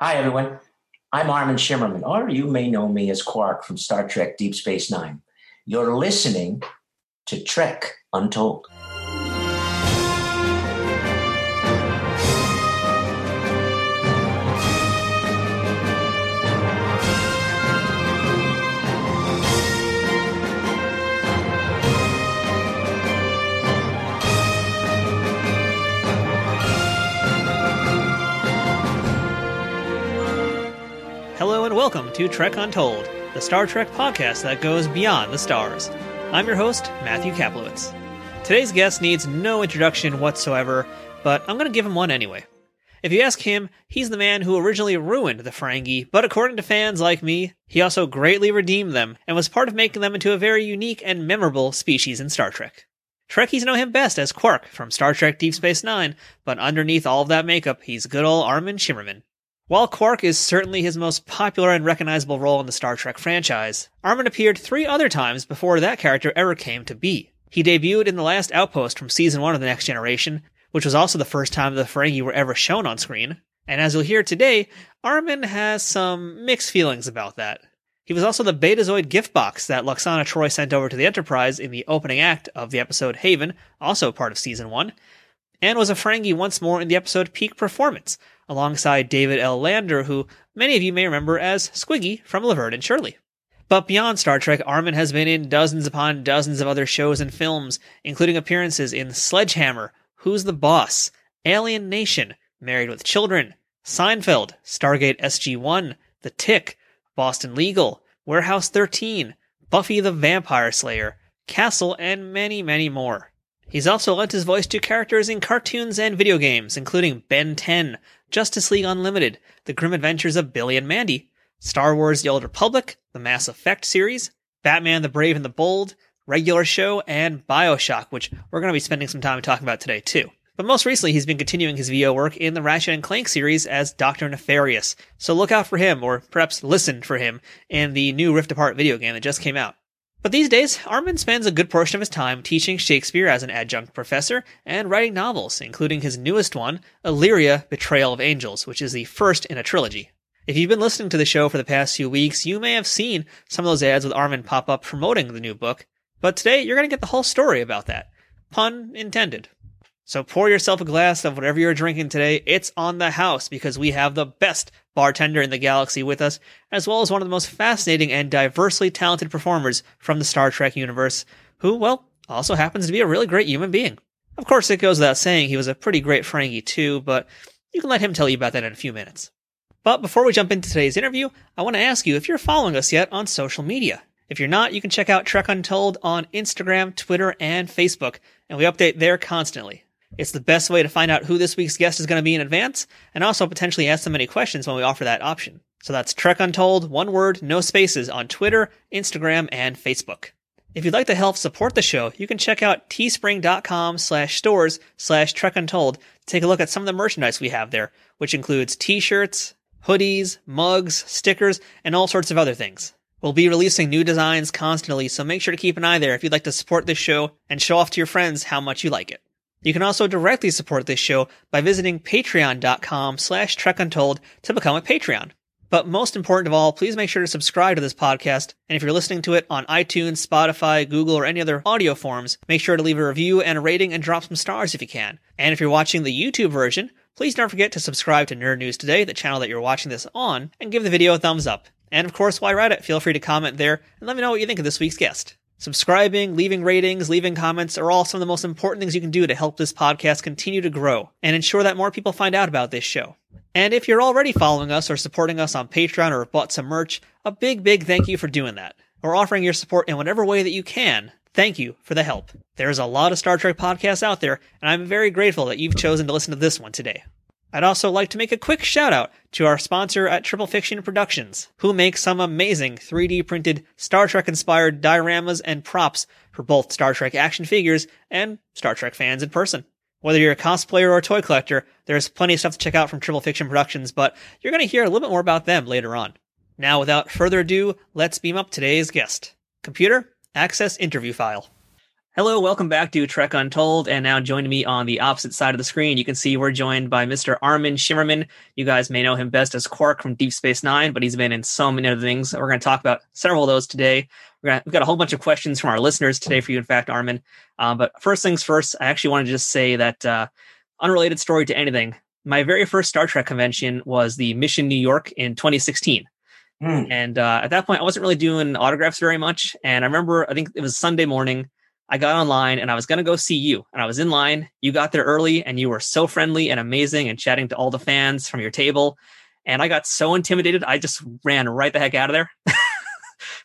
Hi, everyone. I'm Armin Shimerman, or you may know me as Quark from Star Trek Deep Space Nine. You're listening to Trek Untold. Welcome to Trek Untold, the Star Trek podcast that goes beyond the stars. I'm your host, Matthew Kaplowitz. Today's guest needs no introduction whatsoever, but I'm going to give him one anyway. If you ask him, he's the man who originally ruined the Ferengi, but according to fans like me, he also greatly redeemed them and was part of making them into a very unique and memorable species in Star Trek. Trekkies know him best as Quark from Star Trek Deep Space Nine, but underneath all of that makeup, he's good old Armin Shimerman. While Quark is certainly his most popular and recognizable role in the Star Trek franchise, Armin appeared three other times before that character ever came to be. He debuted in The Last Outpost from season one of The Next Generation, which was also the first time the Ferengi were ever shown on screen. And as you'll hear today, Armin has some mixed feelings about that. He was also the Betazoid gift box that Lwaxana Troi sent over to the Enterprise in the opening act of the episode Haven, also part of season one, and was a Ferengi once more in the episode Peak Performance, alongside David L. Lander, who many of you may remember as Squiggy from Laverne and Shirley. But beyond Star Trek, Armin has been in dozens upon dozens of other shows and films, including appearances in Sledgehammer, Who's the Boss, Alien Nation, Married with Children, Seinfeld, Stargate SG-1, The Tick, Boston Legal, Warehouse 13, Buffy the Vampire Slayer, Castle, and many, many more. He's also lent his voice to characters in cartoons and video games, including Ben 10, Justice League Unlimited, The Grim Adventures of Billy and Mandy, Star Wars The Old Republic, the Mass Effect series, Batman the Brave and the Bold, Regular Show, and Bioshock, which we're going to be spending some time talking about today too. But most recently, he's been continuing his VO work in the Ratchet and Clank series as Dr. Nefarious. So look out for him, or perhaps listen for him, in the new Rift Apart video game that just came out. But these days, Armin spends a good portion of his time teaching Shakespeare as an adjunct professor and writing novels, including his newest one, Illyria Betrayal of Angels, which is the first in a trilogy. If you've been listening to the show for the past few weeks, you may have seen some of those ads with Armin pop up promoting the new book, but today you're going to get the whole story about that. Pun intended. So pour yourself a glass of whatever you're drinking today. It's on the house because we have the best bartender in the galaxy with us, as well as one of the most fascinating and diversely talented performers from the Star Trek universe, who, well, also happens to be a really great human being. Of course, it goes without saying he was a pretty great Ferengi too, but you can let him tell you about that in a few minutes. But before we jump into today's interview, I want to ask you if you're following us yet on social media. If you're not, you can check out Trek Untold on Instagram, Twitter, and Facebook, and we update there constantly. It's the best way to find out who this week's guest is going to be in advance, and also potentially ask them any questions when we offer that option. So that's Trek Untold, one word, no spaces, on Twitter, Instagram, and Facebook. If you'd like to help support the show, you can check out teespring.com slash stores slash Trek Untold to take a look at some of the merchandise we have there, which includes t-shirts, hoodies, mugs, stickers, and all sorts of other things. We'll be releasing new designs constantly, so make sure to keep an eye there if you'd like to support this show and show off to your friends how much you like it. You can also directly support this show by visiting patreon.com slash trekuntold to become a Patreon. But most important of all, please make sure to subscribe to this podcast. And if you're listening to it on iTunes, Spotify, Google, or any other audio forms, make sure to leave a review and a rating and drop some stars if you can. And if you're watching the YouTube version, please don't forget to subscribe to Nerd News Today, the channel that you're watching this on, and give the video a thumbs up. And of course, while you're at it, feel free to comment there and let me know what you think of this week's guest. Subscribing, leaving ratings, leaving comments are all some of the most important things you can do to help this podcast continue to grow and ensure that more people find out about this show. And if you're already following us or supporting us on Patreon or bought some merch, a big, big thank you for doing that. Or offering your support in whatever way that you can. Thank you for the help. There's a lot of Star Trek podcasts out there, and I'm very grateful that you've chosen to listen to this one today. I'd also like to make a quick shout out to our sponsor at Triple Fiction Productions, who makes some amazing 3D printed Star Trek inspired dioramas and props for both Star Trek action figures and Star Trek fans in person. Whether you're a cosplayer or a toy collector, there's plenty of stuff to check out from Triple Fiction Productions, but you're going to hear a little bit more about them later on. Now, without further ado, let's beam up today's guest. Computer, access interview file. Hello, welcome back to Trek Untold. And now joining me on the opposite side of the screen, you can see we're joined by Mr. Armin Shimerman. You guys may know him best as Quark from Deep Space Nine, but he's been in so many other things. We're going to talk about several of those today. we have got a whole bunch of questions from our listeners today for you, in fact, Armin. Uh, but first things first, I actually want to just say that uh, unrelated story to anything. My very first Star Trek convention was the Mission New York in 2016. Mm. And uh, at that point, I wasn't really doing autographs very much. And I remember, I think it was Sunday morning. I got online and I was going to go see you. And I was in line. You got there early and you were so friendly and amazing and chatting to all the fans from your table. And I got so intimidated, I just ran right the heck out of there.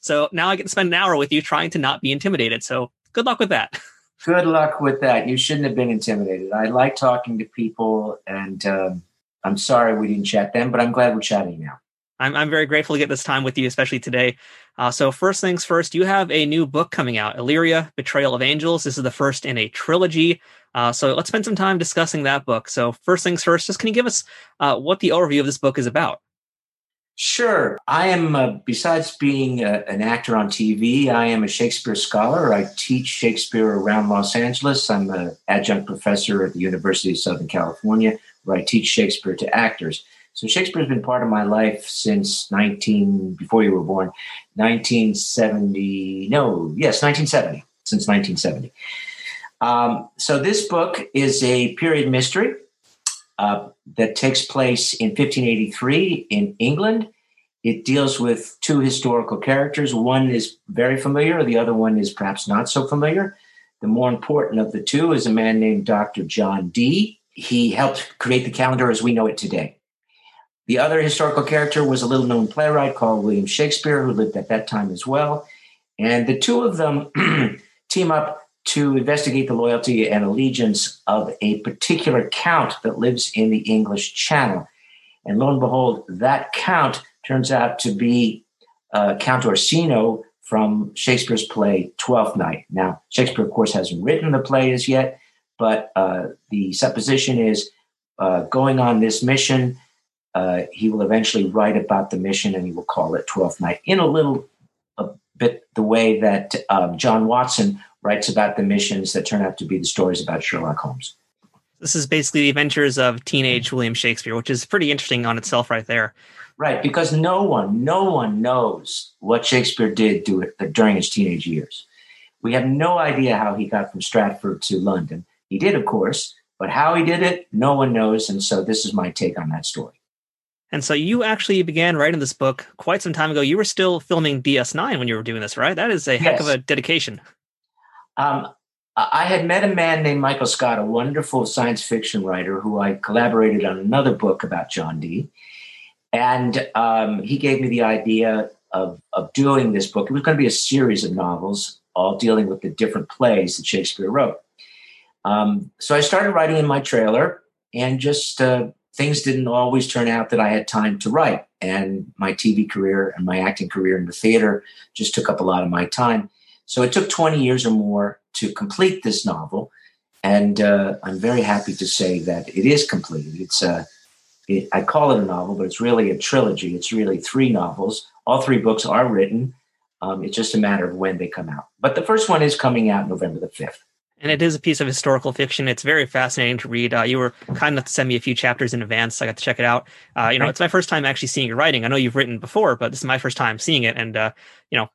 so now I get to spend an hour with you trying to not be intimidated. So good luck with that. Good luck with that. You shouldn't have been intimidated. I like talking to people and um, I'm sorry we didn't chat then, but I'm glad we're chatting now. I'm, I'm very grateful to get this time with you, especially today. Uh, so, first things first, you have a new book coming out, Illyria Betrayal of Angels. This is the first in a trilogy. Uh, so, let's spend some time discussing that book. So, first things first, just can you give us uh, what the overview of this book is about? Sure. I am, uh, besides being a, an actor on TV, I am a Shakespeare scholar. I teach Shakespeare around Los Angeles. I'm an adjunct professor at the University of Southern California, where I teach Shakespeare to actors. So Shakespeare's been part of my life since 19 before you were born, 1970. No, yes, 1970. Since 1970. Um, so this book is a period mystery uh, that takes place in 1583 in England. It deals with two historical characters. One is very familiar, the other one is perhaps not so familiar. The more important of the two is a man named Dr. John Dee. He helped create the calendar as we know it today. The other historical character was a little known playwright called William Shakespeare, who lived at that time as well. And the two of them team up to investigate the loyalty and allegiance of a particular count that lives in the English Channel. And lo and behold, that count turns out to be uh, Count Orsino from Shakespeare's play Twelfth Night. Now, Shakespeare, of course, hasn't written the play as yet, but uh, the supposition is uh, going on this mission uh, he will eventually write about the mission and he will call it 12th Night in a little a bit the way that um, John Watson writes about the missions that turn out to be the stories about Sherlock Holmes. This is basically the adventures of teenage William Shakespeare, which is pretty interesting on itself, right there. Right, because no one, no one knows what Shakespeare did do it, during his teenage years. We have no idea how he got from Stratford to London. He did, of course, but how he did it, no one knows. And so this is my take on that story. And so you actually began writing this book quite some time ago. You were still filming DS9 when you were doing this, right? That is a heck yes. of a dedication. Um, I had met a man named Michael Scott, a wonderful science fiction writer who I collaborated on another book about John Dee. And um, he gave me the idea of, of doing this book. It was going to be a series of novels, all dealing with the different plays that Shakespeare wrote. Um, so I started writing in my trailer and just uh, things didn't always turn out that I had time to write. And my TV career and my acting career in the theater just took up a lot of my time. So it took 20 years or more to complete this novel. And uh, I'm very happy to say that it is completed. It's a, it, I call it a novel, but it's really a trilogy. It's really three novels. All three books are written. Um, it's just a matter of when they come out. But the first one is coming out November the 5th and it is a piece of historical fiction. It's very fascinating to read. Uh, you were kind enough to send me a few chapters in advance. So I got to check it out. Uh, you know, it's my first time actually seeing your writing. I know you've written before, but this is my first time seeing it. And, uh, you know,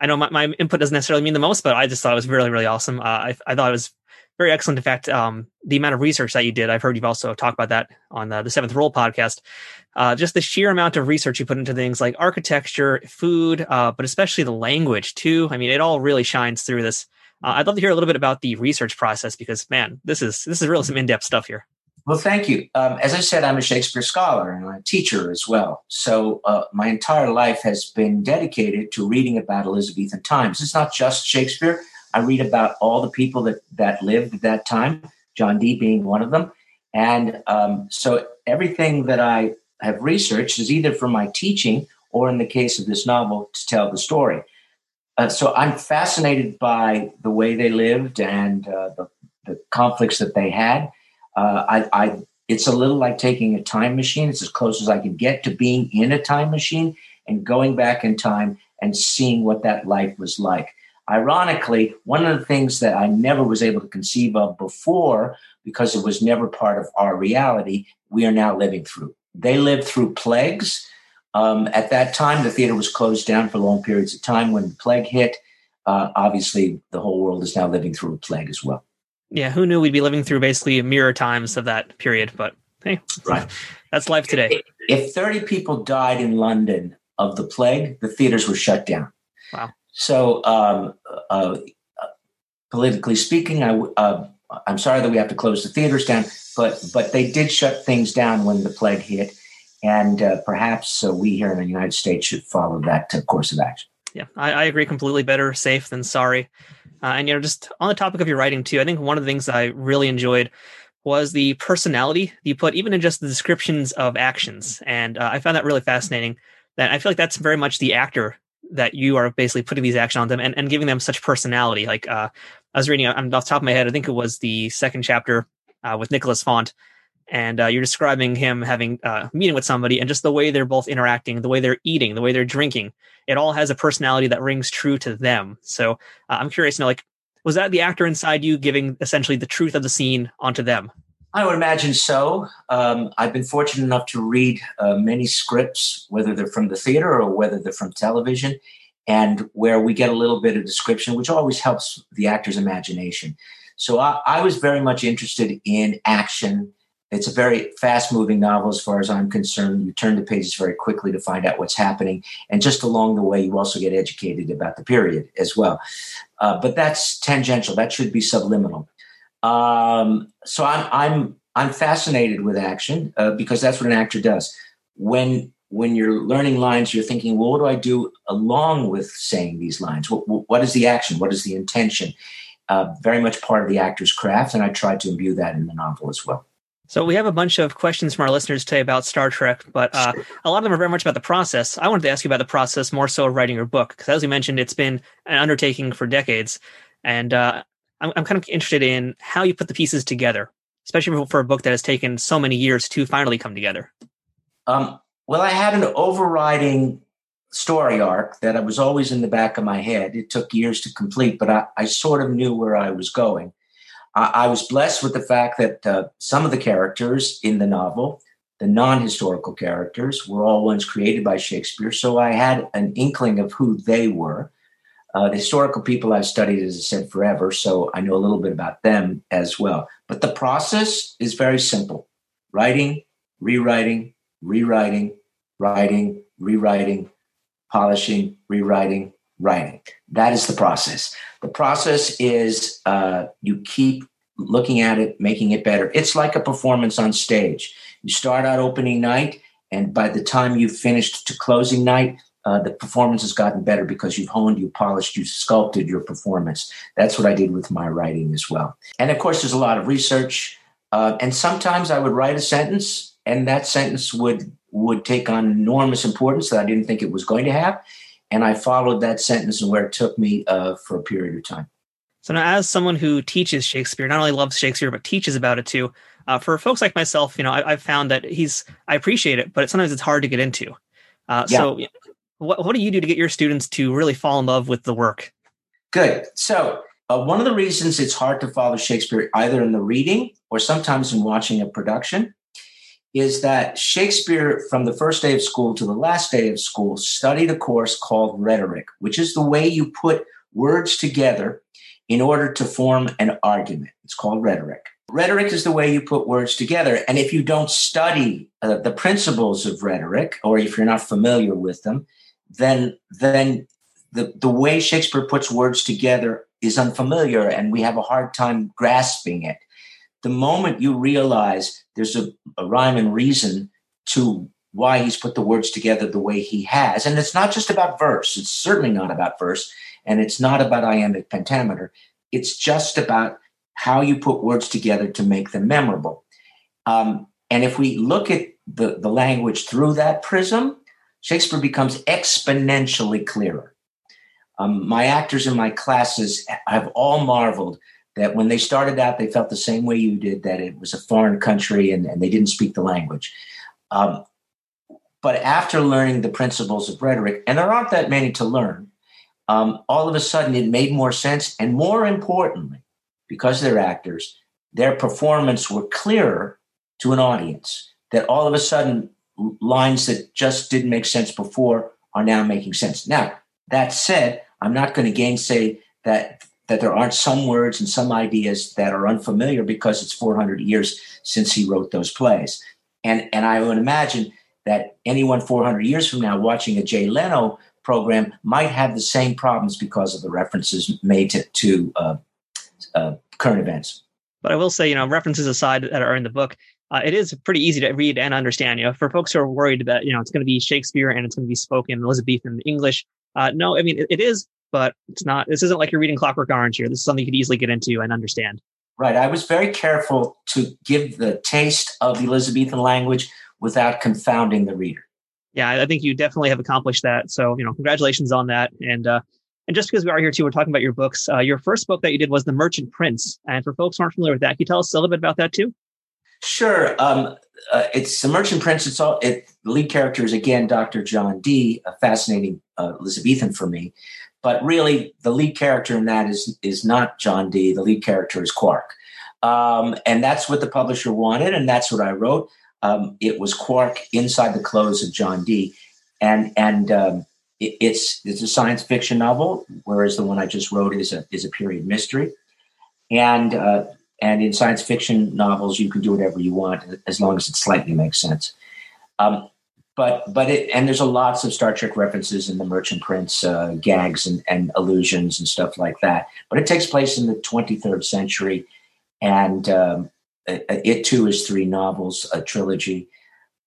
I know my, my input doesn't necessarily mean the most, but I just thought it was really, really awesome. Uh, I, I thought it was very excellent. In fact, um, the amount of research that you did, I've heard you've also talked about that on the, the Seventh Role podcast. Uh, just the sheer amount of research you put into things like architecture, food, uh, but especially the language too. I mean, it all really shines through this uh, I'd love to hear a little bit about the research process because, man, this is this is really some in depth stuff here. Well, thank you. Um, as I said, I'm a Shakespeare scholar and I'm a teacher as well. So uh, my entire life has been dedicated to reading about Elizabethan times. It's not just Shakespeare. I read about all the people that that lived at that time, John Dee being one of them. And um, so everything that I have researched is either for my teaching or, in the case of this novel, to tell the story. Uh, so I'm fascinated by the way they lived and uh, the, the, conflicts that they had. Uh, I, I, it's a little like taking a time machine. It's as close as I can get to being in a time machine and going back in time and seeing what that life was like. Ironically, one of the things that I never was able to conceive of before, because it was never part of our reality, we are now living through. They lived through plagues. Um, at that time, the theater was closed down for long periods of time. When the plague hit, uh, obviously, the whole world is now living through a plague as well. Yeah, who knew we'd be living through basically mirror times of that period? But hey, right, that's life today. If 30 people died in London of the plague, the theaters were shut down. Wow. So, um, uh, politically speaking, I, uh, I'm sorry that we have to close the theaters down, but but they did shut things down when the plague hit, and uh, perhaps uh, we here in the United States should follow that uh, course of action. Yeah, I, I, agree completely. Better safe than sorry. Uh, and you know, just on the topic of your writing too, I think one of the things I really enjoyed was the personality you put even in just the descriptions of actions, and I found that really fascinating. That I feel like that's very much the actor that you are basically putting these actions on them and, and giving them such personality. Like uh, I was reading I'm off the top of my head, I think it was the second chapter uh, with Nicholas Font, and uh, you're describing him having uh, meeting with somebody and just the way they're both interacting, the way they're eating, the way they're drinking. It all has a personality that rings true to them. So uh, I'm curious to know, like, was that the actor inside you giving essentially the truth of the scene onto them? I would imagine so. Um, I've been fortunate enough to read uh, many scripts, whether they're from the theater or whether they're from television, and where we get a little bit of description, which always helps the actor's imagination. So I, I was very much interested in action. It's a very fast moving novel as far as I'm concerned. You turn the pages very quickly to find out what's happening. And just along the way, you also get educated about the period as well. Uh, but that's tangential, that should be subliminal. Um, so I'm I'm I'm fascinated with action uh, because that's what an actor does. When when you're learning lines, you're thinking, well, what do I do along with saying these lines? what, what is the action? What is the intention? Uh, very much part of the actor's craft, and I tried to imbue that in the novel as well. So we have a bunch of questions from our listeners today about Star Trek, but uh, a lot of them are very much about the process. I wanted to ask you about the process more so of writing your book, because as you mentioned, it's been an undertaking for decades, and uh, I'm, I'm kind of interested in how you put the pieces together, especially for a book that has taken so many years to finally come together. Um, well, I had an overriding story arc that I was always in the back of my head. It took years to complete, but I, I sort of knew where I was going. I, I was blessed with the fact that uh, some of the characters in the novel, the non historical characters, were all ones created by Shakespeare. So I had an inkling of who they were. Uh, the historical people I've studied, as I said, forever, so I know a little bit about them as well. But the process is very simple writing, rewriting, rewriting, writing, rewriting, polishing, rewriting, writing. That is the process. The process is uh, you keep looking at it, making it better. It's like a performance on stage. You start out opening night, and by the time you've finished to closing night, uh, the performance has gotten better because you've honed, you polished, you sculpted your performance. That's what I did with my writing as well. And of course, there's a lot of research. Uh, and sometimes I would write a sentence, and that sentence would would take on enormous importance that I didn't think it was going to have. And I followed that sentence and where it took me uh, for a period of time. So now, as someone who teaches Shakespeare, not only loves Shakespeare but teaches about it too, uh, for folks like myself, you know, I, have found that he's I appreciate it, but sometimes it's hard to get into. Uh, yeah. So what, what do you do to get your students to really fall in love with the work? Good. So, uh, one of the reasons it's hard to follow Shakespeare, either in the reading or sometimes in watching a production, is that Shakespeare, from the first day of school to the last day of school, studied a course called rhetoric, which is the way you put words together in order to form an argument. It's called rhetoric. Rhetoric is the way you put words together. And if you don't study uh, the principles of rhetoric, or if you're not familiar with them, then then the, the way Shakespeare puts words together is unfamiliar and we have a hard time grasping it. The moment you realize there's a, a rhyme and reason to why he's put the words together the way he has, and it's not just about verse, it's certainly not about verse, and it's not about iambic pentameter, it's just about how you put words together to make them memorable. Um, and if we look at the, the language through that prism, Shakespeare becomes exponentially clearer. Um, my actors in my classes have all marveled that when they started out, they felt the same way you did, that it was a foreign country and, and they didn't speak the language. Um, but after learning the principles of rhetoric, and there aren't that many to learn, um, all of a sudden it made more sense. And more importantly, because they're actors, their performance were clearer to an audience. That all of a sudden lines that just didn't make sense before are now making sense. Now, that said, I'm not going to gainsay that that there aren't some words and some ideas that are unfamiliar because it's 400 years since he wrote those plays. And and I would imagine that anyone 400 years from now watching a Jay Leno program might have the same problems because of the references made to, to uh, uh, current events. But I will say, you know, references aside that are in the book, uh, it is pretty easy to read and understand. You know, for folks who are worried that you know it's going to be Shakespeare and it's going to be spoken Elizabethan English, uh, no, I mean it, it is, but it's not. This isn't like you're reading Clockwork Orange here. This is something you could easily get into and understand. Right. I was very careful to give the taste of the Elizabethan language without confounding the reader. Yeah, I think you definitely have accomplished that. So, you know, congratulations on that. And uh, and just because we are here too, we're talking about your books. Uh, your first book that you did was The Merchant Prince. And for folks who aren't familiar with that, can you tell us a little bit about that too? Sure. Um, uh, it's The Merchant Prince. It's all it, the lead character is again Dr. John Dee, a fascinating uh, Elizabethan for me. But really, the lead character in that is is not John Dee. The lead character is Quark, um, and that's what the publisher wanted, and that's what I wrote. Um, it was Quark inside the clothes of John Dee, and and um, it, it's it's a science fiction novel, whereas the one I just wrote is a is a period mystery, and uh, and in science fiction novels you can do whatever you want as long as it slightly makes sense. Um, but but it and there's a lots of Star Trek references in the Merchant Prince uh, gags and, and allusions and stuff like that. But it takes place in the 23rd century, and um, it too is three novels, a trilogy,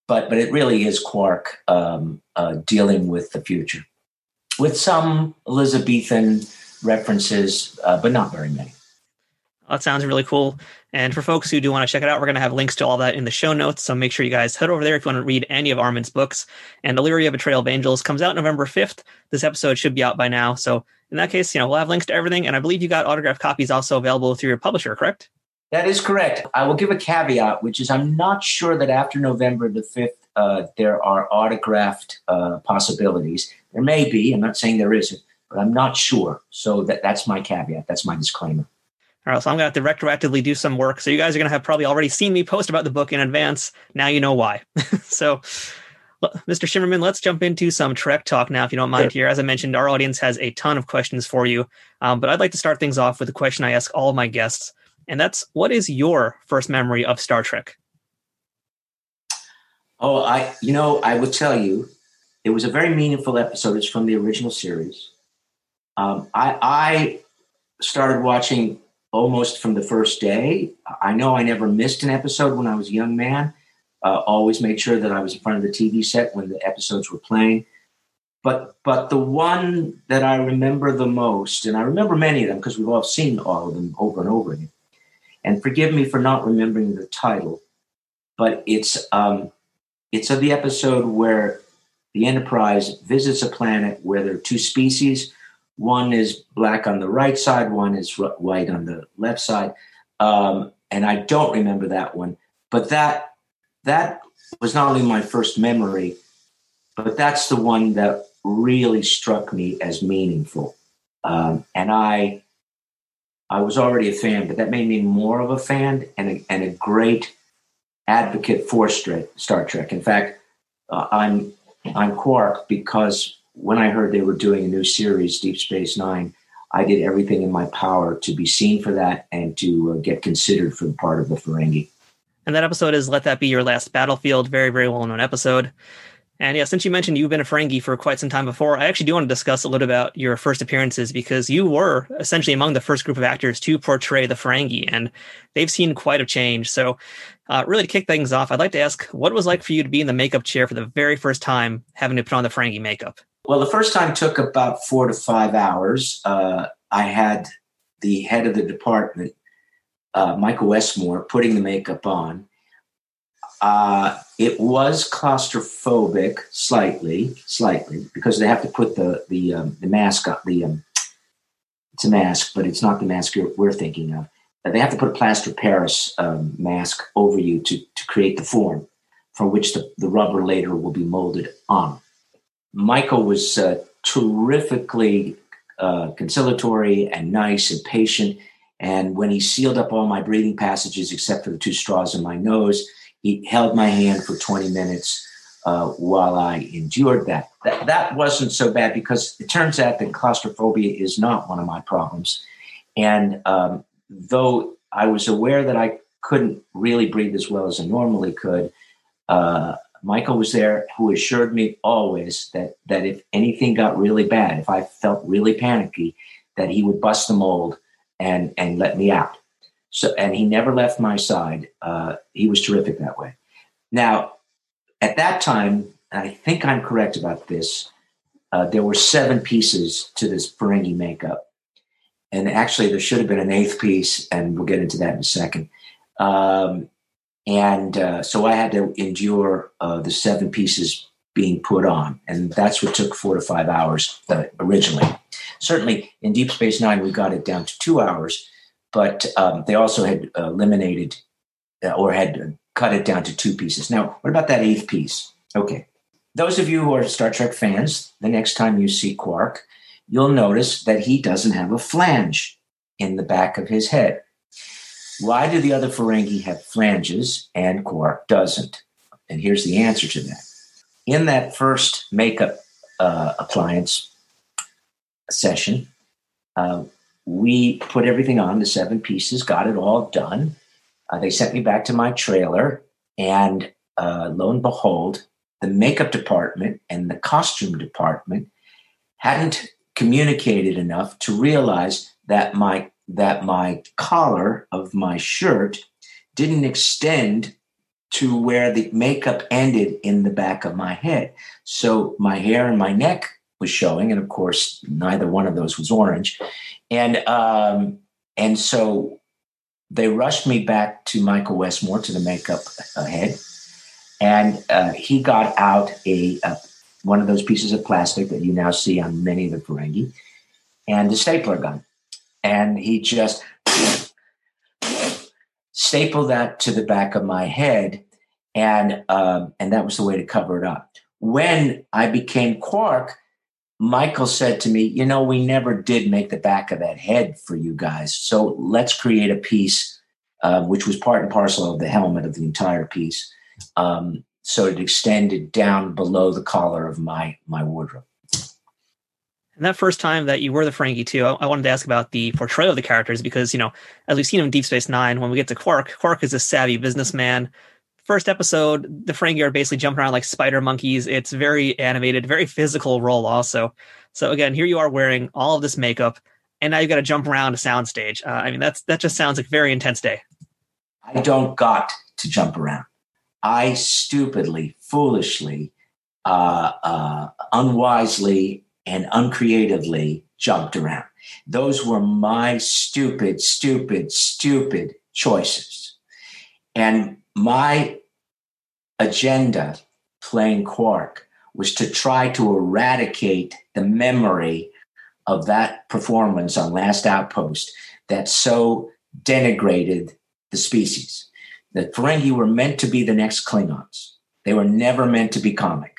but but it really is Quark um, uh, dealing with the future, with some Elizabethan references, uh, but not very many. That sounds really cool. And for folks who do want to check it out, we're going to have links to all that in the show notes. So make sure you guys head over there if you want to read any of Armin's books. And Illyria Betrayal of Angels comes out November 5th. This episode should be out by now. So in that case, you know, we'll have links to everything. And I believe you got autographed copies also available through your publisher, correct? That is correct. I will give a caveat, which is I'm not sure that after November the 5th, uh, there are autographed uh, possibilities. There may be. I'm not saying there isn't, but I'm not sure. So that, that's my caveat. That's my disclaimer. All right, so I'm going to have to retroactively do some work. So you guys are going to have probably already seen me post about the book in advance. Now you know why. so, Mr. Shimerman, let's jump into some Trek talk now, if you don't mind. Sure. Here, as I mentioned, our audience has a ton of questions for you, um, but I'd like to start things off with a question I ask all of my guests, and that's, what is your first memory of Star Trek? Oh, I, you know, I would tell you, it was a very meaningful episode. It's from the original series. Um, I, I started watching almost from the first day. I know I never missed an episode when I was a young man. Uh, always made sure that I was in front of the TV set when the episodes were playing. But but the one that I remember the most, and I remember many of them because we've all seen all of them over and over again. And forgive me for not remembering the title, but it's um, it's of the episode where the Enterprise visits a planet where there are two species one is black on the right side, one is white on the left side. Um, and I don't remember that one, but that that was not only my first memory, but that's the one that really struck me as meaningful. Um, and I I was already a fan, but that made me more of a fan and a, and a great advocate for Star Trek. In fact, uh, I'm I'm Quark because when I heard they were doing a new series, Deep Space Nine, I did everything in my power to be seen for that and to uh, get considered for the part of the Ferengi. And that episode is Let That Be Your Last Battlefield. Very, very well known episode. And yeah, since you mentioned you've been a Ferengi for quite some time before, I actually do want to discuss a little about your first appearances because you were essentially among the first group of actors to portray the Ferengi, and they've seen quite a change. So, uh, really to kick things off, I'd like to ask what it was like for you to be in the makeup chair for the very first time, having to put on the Ferengi makeup. Well, the first time took about four to five hours. Uh, I had the head of the department, uh, Michael Westmore, putting the makeup on. Uh, it was claustrophobic, slightly, slightly, because they have to put the the um, the mask up. The um, it's a mask, but it's not the mask we're thinking of. They have to put a plaster Paris um, mask over you to to create the form from which the, the rubber later will be molded on. Michael was uh, terrifically uh, conciliatory and nice and patient. And when he sealed up all my breathing passages except for the two straws in my nose, he held my hand for 20 minutes uh, while I endured that. that. That wasn't so bad because it turns out that claustrophobia is not one of my problems. And um, though I was aware that I couldn't really breathe as well as I normally could, uh, Michael was there who assured me always that that if anything got really bad, if I felt really panicky, that he would bust the mold and and let me out. So and he never left my side. Uh, he was terrific that way. Now, at that time, I think I'm correct about this. Uh, there were seven pieces to this Ferengi makeup, and actually there should have been an eighth piece, and we'll get into that in a second. Um, and uh, so I had to endure uh, the seven pieces being put on, and that's what took four to five hours uh, originally. Certainly, in Deep Space Nine, we got it down to two hours, but um, they also had eliminated uh, or had cut it down to two pieces. Now, what about that eighth piece? Okay, those of you who are Star Trek fans, the next time you see Quark, you'll notice that he doesn't have a flange in the back of his head. Why do the other Ferengi have flanges and Quark doesn't? And here's the answer to that. In that first makeup uh, appliance session, uh, we put everything on the seven pieces, got it all done. Uh, they sent me back to my trailer, and uh, lo and behold, the makeup department and the costume department hadn't communicated enough to realize that my that my collar of my shirt didn't extend to where the makeup ended in the back of my head. So my hair and my neck was showing, and of course, neither one of those was orange. And um, and so they rushed me back to Michael Westmore to the makeup head, and uh, he got out a, a, one of those pieces of plastic that you now see on many of the Ferengi, and the stapler gun and he just stapled that to the back of my head, and um, and that was the way to cover it up. When I became Quark, Michael said to me, "You know, we never did make the back of that head for you guys, so let's create a piece." Uh, which was part and parcel of the helmet of the entire piece. Um, so it extended down below the collar of my my wardrobe. And that first time that you were the Ferengi too, I, I, wanted to ask about the portrayal of the characters because, you know, as we've seen in Deep Space Nine, when we get to Quark, Quark is a savvy businessman. First episode, the Ferengi are basically jumping around like spider monkeys. It's very animated, very physical role also. So again, here you are wearing all of this makeup, and now you've got to jump around a soundstage. Uh, I mean, that's that just sounds like a very intense day. I don't got to jump around. I stupidly, foolishly, uh, uh, unwisely and uncreatively jumped around. Those were my stupid, stupid, stupid choices. And my agenda playing Quark was to try to eradicate the memory of that performance on Last Outpost that so denigrated the species. The Ferengi were meant to be the next Klingons. They were never meant to be comic.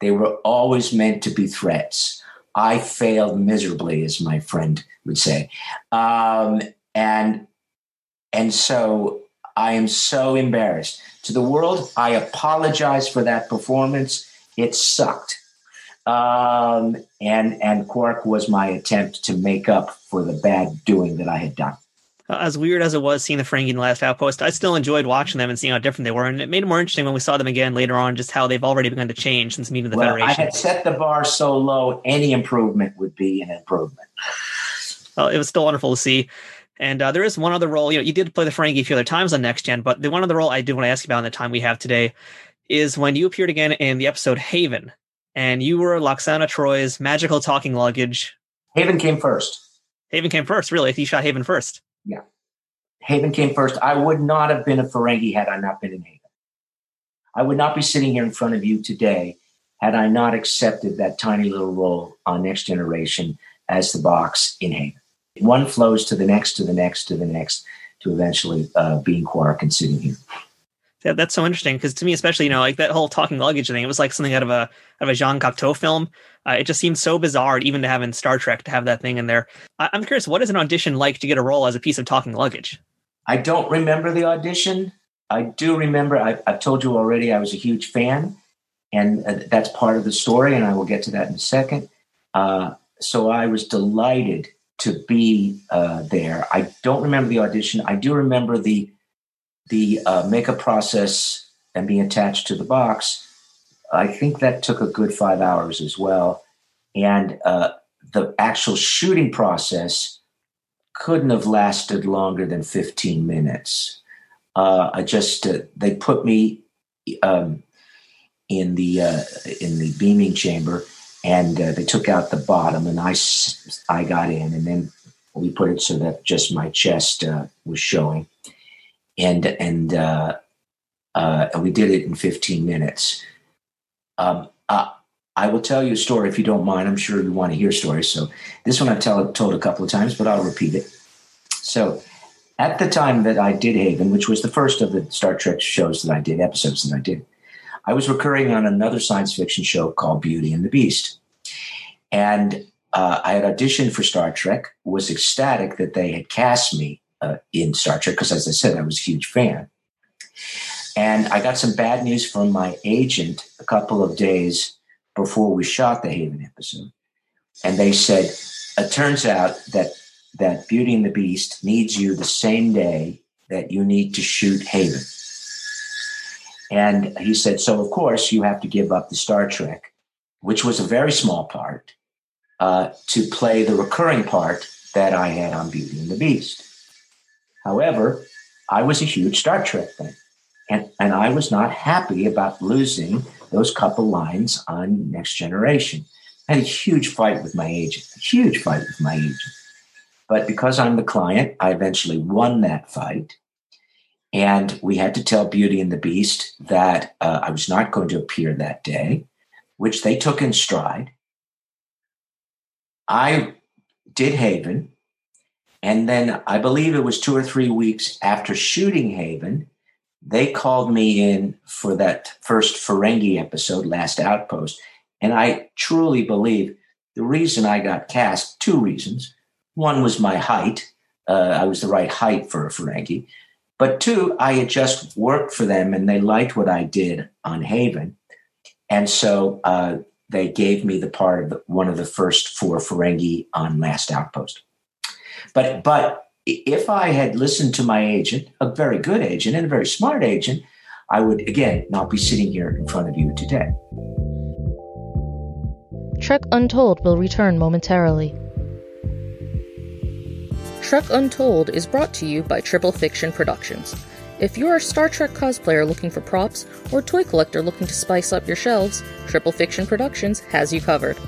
They were always meant to be threats. I failed miserably, as my friend would say. Um, and and so I am so embarrassed. To the world, I apologize for that performance. It sucked. Um, and and Quark was my attempt to make up for the bad doing that I had done as weird as it was seeing the Ferengi in the last outpost, I still enjoyed watching them and seeing how different they were. And it made it more interesting when we saw them again later on, just how they've already begun to change since meeting the well, Federation. I had set the bar so low, any improvement would be an improvement. Well, it was still wonderful to see. And uh, there is one other role. You know, you did play the Ferengi a few other times on Next Gen, but the one other role I do want to ask you about in the time we have today is when you appeared again in the episode Haven, and you were Lwaxana Troi's magical talking luggage. Haven came first. Haven came first, really. He shot Haven first. Yeah. Haven came first. I would not have been a Ferengi had I not been in Haven. I would not be sitting here in front of you today had I not accepted that tiny little role on Next Generation as the box in Haven. One flows to the next, to the next, to the next, to eventually uh, being Quark and sitting here. Yeah, that's so interesting because to me, especially, you know, like that whole talking luggage thing, it was like something out of a out of a Jean Cocteau film. Uh, it just seems so bizarre, even to have in Star Trek to have that thing in there. I- I'm curious, what is an audition like to get a role as a piece of talking luggage? I don't remember the audition. I do remember. I, have told you already. I was a huge fan, and uh, that's part of the story. And I will get to that in a second. Uh, so I was delighted to be uh, there. I don't remember the audition. I do remember the the uh, makeup process and being attached to the box. I think that took a good five hours as well, and uh, the actual shooting process couldn't have lasted longer than fifteen minutes. Uh, I just uh, they put me um, in the uh, in the beaming chamber and uh, they took out the bottom and I, I got in and then we put it so that just my chest was showing and and uh, uh we did it in 15 minutes um, uh, I will tell you a story if you don't mind. I'm sure you want to hear stories. So this one I've tell, told a couple of times, but I'll repeat it. So at the time that I did Haven, which was the first of the Star Trek shows that I did, episodes that I did, I was recurring on another science fiction show called Beauty and the Beast. And uh, I had auditioned for Star Trek, was ecstatic that they had cast me uh, in Star Trek, because as I said, I was a huge fan. And I got some bad news from my agent a couple of days before we shot the Haven episode. And they said, it turns out that that Beauty and the Beast needs you the same day that you need to shoot Haven. And he said, So, of course, you have to give up the Star Trek, which was a very small part, uh, to play the recurring part that I had on Beauty and the Beast. However, I was a huge Star Trek fan, and, and I was not happy about losing those couple lines on Next Generation. I had a huge fight with my agent, a huge fight with my agent. But because I'm the client, I eventually won that fight. And we had to tell Beauty and the Beast that uh, I was not going to appear that day, which they took in stride. I did Haven. And then I believe it was two or three weeks after shooting Haven, they called me in for that first Ferengi episode, Last Outpost. And I truly believe the reason I got cast, two reasons. One was my height. Uh, I was the right height for a Ferengi. But two, I had just worked for them and they liked what I did on Haven. And so uh, they gave me the part of the, one of the first four Ferengi on Last Outpost. But, but if I had listened to my agent, a very good agent and a very smart agent, I would, again, not be sitting here in front of you today. Trek Untold will return momentarily. Trek Untold is brought to you by Triple Fiction Productions. If you're a Star Trek cosplayer looking for props or toy collector looking to spice up your shelves, Triple Fiction Productions has you covered.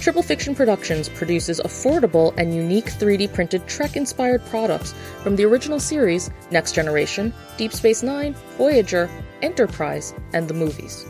Triple Fiction Productions produces affordable and unique 3D printed Trek inspired products from the original series, Next Generation, Deep Space Nine, Voyager, Enterprise, and the movies.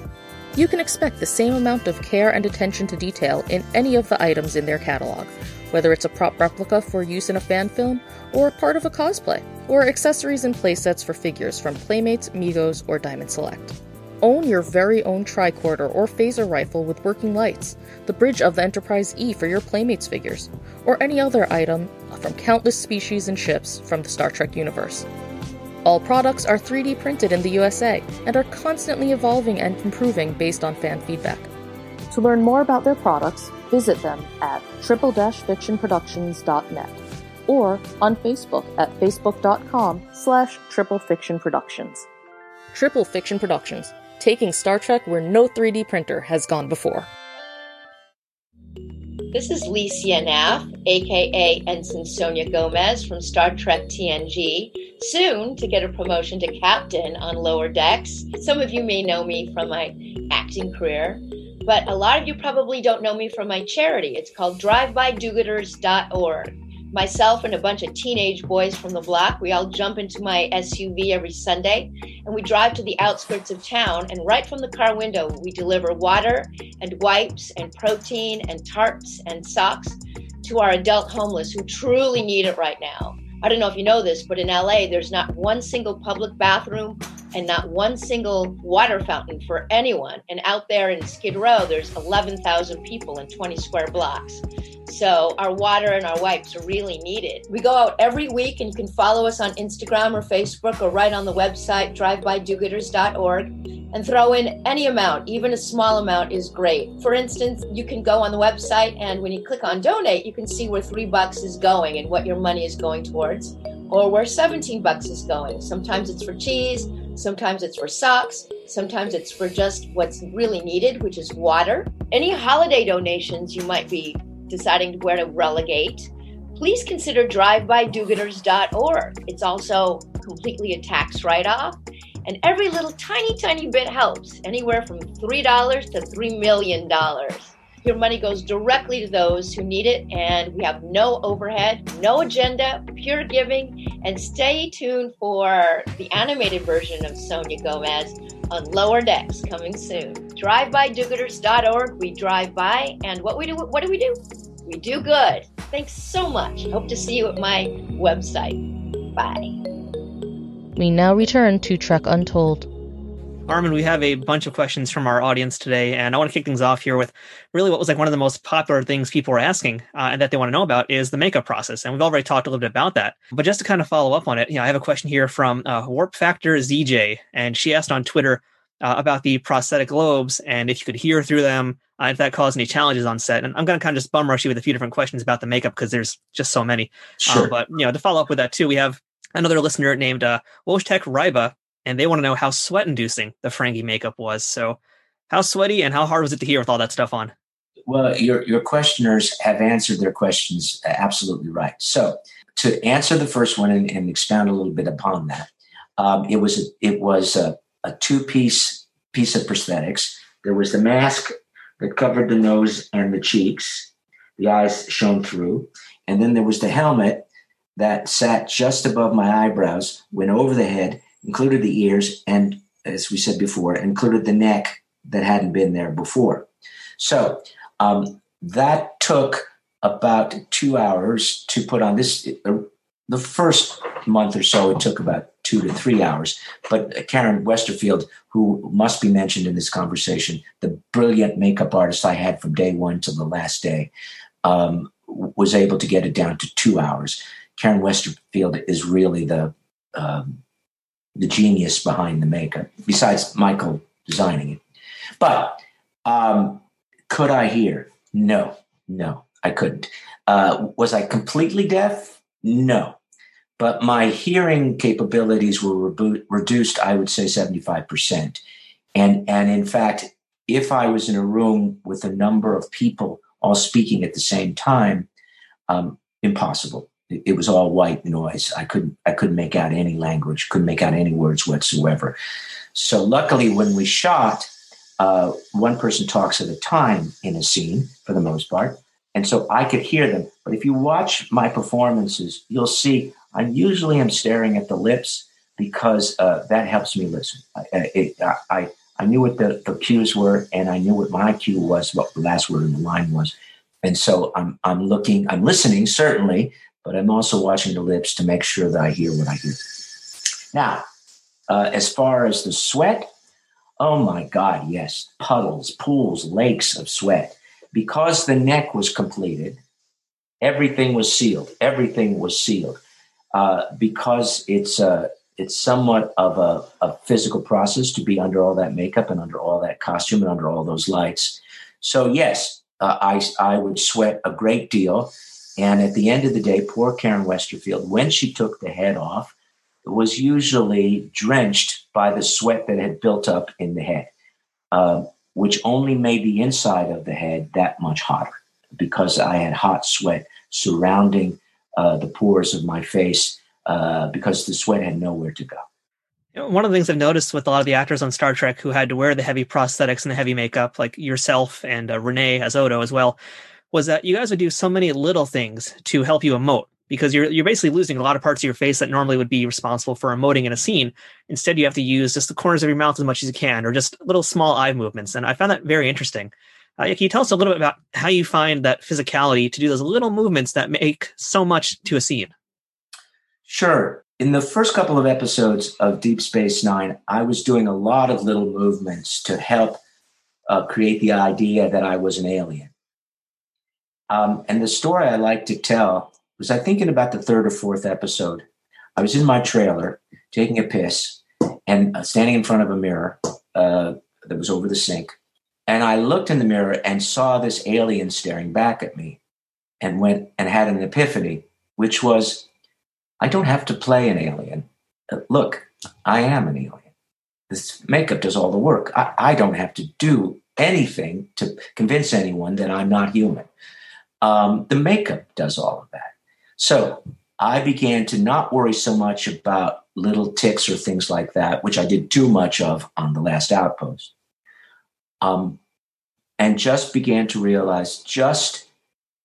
You can expect the same amount of care and attention to detail in any of the items in their catalog, whether it's a prop replica for use in a fan film, or part of a cosplay, or accessories and playsets for figures from Playmates, Migos, or Diamond Select. Own your very own tricorder or phaser rifle with working lights, the bridge of the Enterprise E for your Playmates figures, or any other item from countless species and ships from the Star Trek universe. All products are 3D printed in the USA and are constantly evolving and improving based on fan feedback. To learn more about their products, visit them at triple-fictionproductions.net or on Facebook at facebook.com slash triplefictionproductions. Triple Fiction Productions, taking Star Trek where no 3D printer has gone before. This is Lycia Naff, aka Ensign Sonya Gomez from Star Trek TNG, soon to get a promotion to captain on Lower Decks. Some of you may know me from my acting career but a lot of you probably don't know me from my charity. It's called drivebydogooders.org. Myself and a bunch of teenage boys from the block, we all jump into my SUV every Sunday and we drive to the outskirts of town. And right from the car window, we deliver water and wipes and protein and tarps and socks to our adult homeless who truly need it right now. I don't know if you know this, but in LA, there's not one single public bathroom and not one single water fountain for anyone. And out there in Skid Row, there's 11,000 people in 20 square blocks. So our water and our wipes are really needed. We go out every week, and you can follow us on Instagram or Facebook or right on the website drivebydogooders.org and throw in any amount, even a small amount is great. For instance, you can go on the website and when you click on donate, you can see where three bucks is going and what your money is going towards, or where 17 bucks is going. Sometimes it's for cheese, sometimes it's for socks, sometimes it's for just what's really needed, which is water. Any holiday donations you might be deciding where to relegate, please consider drivebydogooders.org. It's also completely a tax write off, and every little tiny, tiny bit helps, anywhere from $3 to $3 million. Your money goes directly to those who need it, and we have no overhead, no agenda, pure giving. And stay tuned for the animated version of Sonya Gomez on Lower Decks coming soon. DriveByDoGooders.org. We drive by, and what we do? What do we do? We do good. Thanks so much. Hope to see you at my website. Bye. We now return to Trek Untold. Armin, we have a bunch of questions from our audience today, and I want to kick things off here with really what was like one of the most popular things people were asking uh, and that they want to know about is the makeup process. And we've already talked a little bit about that. But just to kind of follow up on it, you know, I have a question here from uh, Warp Factor ZJ, and she asked on Twitter uh, about the prosthetic lobes and if you could hear through them, uh, if that caused any challenges on set. And I'm going to kind of just bum rush you with a few different questions about the makeup because there's just so many. Sure. Um, but, you know, to follow up with that too, we have another listener named uh, Wojtek Ryba and they want to know how sweat inducing the Ferengi makeup was. So, how sweaty and how hard was it to hear with all that stuff on? Well, your your questioners have answered their questions absolutely right. So, to answer the first one and, and expound a little bit upon that, um, it was a, it was a, a two piece piece of prosthetics. There was the mask that covered the nose and the cheeks, the eyes shone through, and then there was the helmet that sat just above my eyebrows, went over the head, included the ears, and as we said before, included the neck that hadn't been there before. So um, that took about two hours to put on this. Uh, the first month or so, it took about two to three hours. But Karen Westerfield, who must be mentioned in this conversation, the brilliant makeup artist I had from day one to the last day, um, was able to get it down to two hours. Karen Westerfield is really the um, the genius behind the makeup, besides Michael designing it. But um, could I hear? No, no, I couldn't. Uh, was I completely deaf? No. But my hearing capabilities were rebo- reduced, I would say 75%. And, and in fact, if I was in a room with a number of people all speaking at the same time, um, impossible it was all white noise. I couldn't I couldn't make out any language, couldn't make out any words whatsoever. So luckily, when we shot, uh, one person talks at a time in a scene for the most part, and so I could hear them. But if you watch my performances, you'll see I usually am staring at the lips because uh, that helps me listen. I, it, I, I knew what the, the cues were, and I knew what my cue was, what the last word in the line was. And so I'm I'm looking, I'm listening certainly, but I'm also watching the lips to make sure that I hear what I hear. Now, uh, as far as the sweat, oh my God, yes, puddles, pools, lakes of sweat. Because the neck was completed, everything was sealed. Everything was sealed. Uh, because it's uh, it's somewhat of a, a, physical process to be under all that makeup and under all that costume and under all those lights. So yes, uh, I I would sweat a great deal, and at the end of the day, poor Karen Westerfield, when she took the head off, was usually drenched by the sweat that had built up in the head, uh, which only made the inside of the head that much hotter because I had hot sweat surrounding uh, the pores of my face uh, because the sweat had nowhere to go. One of the things I've noticed with a lot of the actors on Star Trek who had to wear the heavy prosthetics and the heavy makeup, like yourself and uh, Rene as Odo as well, was that you guys would do so many little things to help you emote because you're you're basically losing a lot of parts of your face that normally would be responsible for emoting in a scene. Instead, you have to use just the corners of your mouth as much as you can, or just little small eye movements. And I found that very interesting. Uh, can you tell us a little bit about how you find that physicality to do those little movements that make so much to a scene? Sure. in the first couple of episodes of Deep Space Nine, I was doing a lot of little movements to help uh, create the idea that I was an alien. Um, and the story I like to tell was I think in about the third or fourth episode, I was in my trailer taking a piss and uh, standing in front of a mirror uh, that was over the sink. And I looked in the mirror and saw this alien staring back at me and went and had an epiphany, which was I don't have to play an alien. Uh, look, I am an alien. This makeup does all the work. I, I don't have to do anything to convince anyone that I'm not human. Um, the makeup does all of that. So I began to not worry so much about little ticks or things like that, which I did too much of on the last outpost. Um, and just began to realize just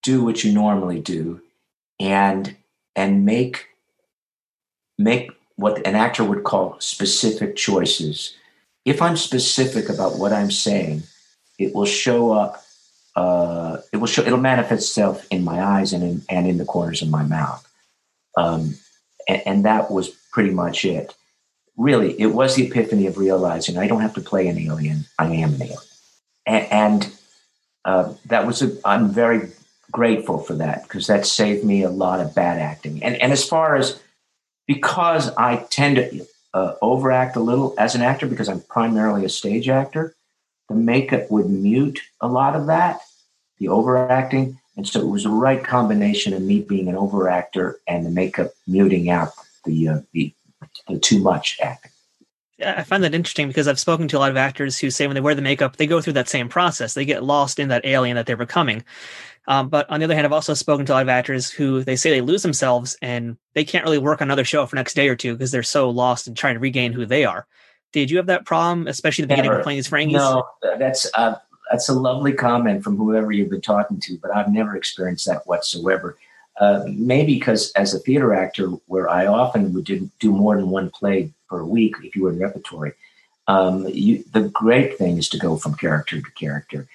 do what you normally do and and make make what an actor would call specific choices. If I'm specific about what I'm saying, it will show up. Uh, it will show. It'll manifest itself in my eyes and in and in the corners of my mouth. Um, and, and that was pretty much it. Really, it was the epiphany of realizing I don't have to play an alien. I am an alien, and, and uh, that was. A, I'm very grateful for that because that saved me a lot of bad acting. And and as far as because I tend to uh, overact a little as an actor because I'm primarily a stage actor, the makeup would mute a lot of that, the overacting. And so it was the right combination of me being an overactor and the makeup muting out the, uh, the, the too much acting. Yeah, I find that interesting because I've spoken to a lot of actors who say when they wear the makeup, they go through that same process. They get lost in that alien that they're becoming. Um, but on the other hand, I've also spoken to a lot of actors who they say they lose themselves and they can't really work on another show for next day or two because they're so lost and trying to regain who they are. Did you have that problem, especially the beginning of playing these Ferengis? No, that's uh, that's a lovely comment from whoever you've been talking to, but I've never experienced that whatsoever. Uh, maybe because as a theater actor, where I often would do, do more than one play per week, if you were in repertory, um, you, the great thing is to go from character to character.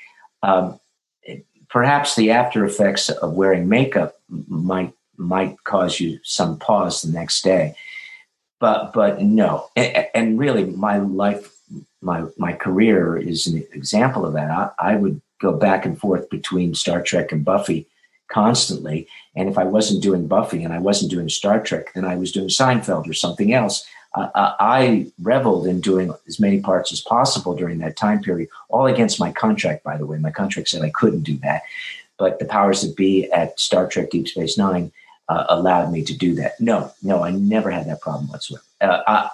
Um, perhaps the after effects of wearing makeup might might cause you some pause the next day but but no and, and really my life my my career is an example of that I, I, would go back and forth between star trek and buffy constantly and if i wasn't doing buffy and i wasn't doing star trek then i was doing seinfeld or something else uh, I reveled in doing as many parts as possible during that time period, all against my contract, by the way. My contract said I couldn't do that. But the powers that be at Star Trek Deep Space Nine uh, allowed me to do that. No, no, I never had that problem whatsoever. Uh, I,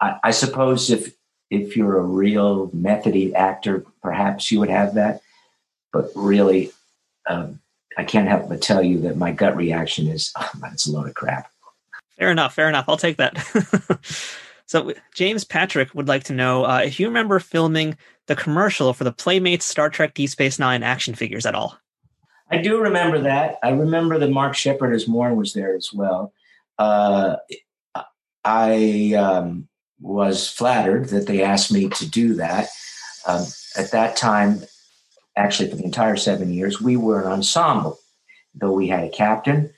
I, I, suppose if if you're a real methody actor, perhaps you would have that. But really, um, I can't help but tell you that my gut reaction is, oh, it's a load of crap. Fair enough. Fair enough. I'll take that. so, James Patrick would like to know uh, if you remember filming the commercial for the Playmates Star Trek Deep Space Nine action figures at all. I do remember that. I remember that Mark Shepard as Morn was there as well. Uh, I um, was flattered that they asked me to do that. Um, at that time, actually, for the entire seven years, we were an ensemble. Though we had a captain,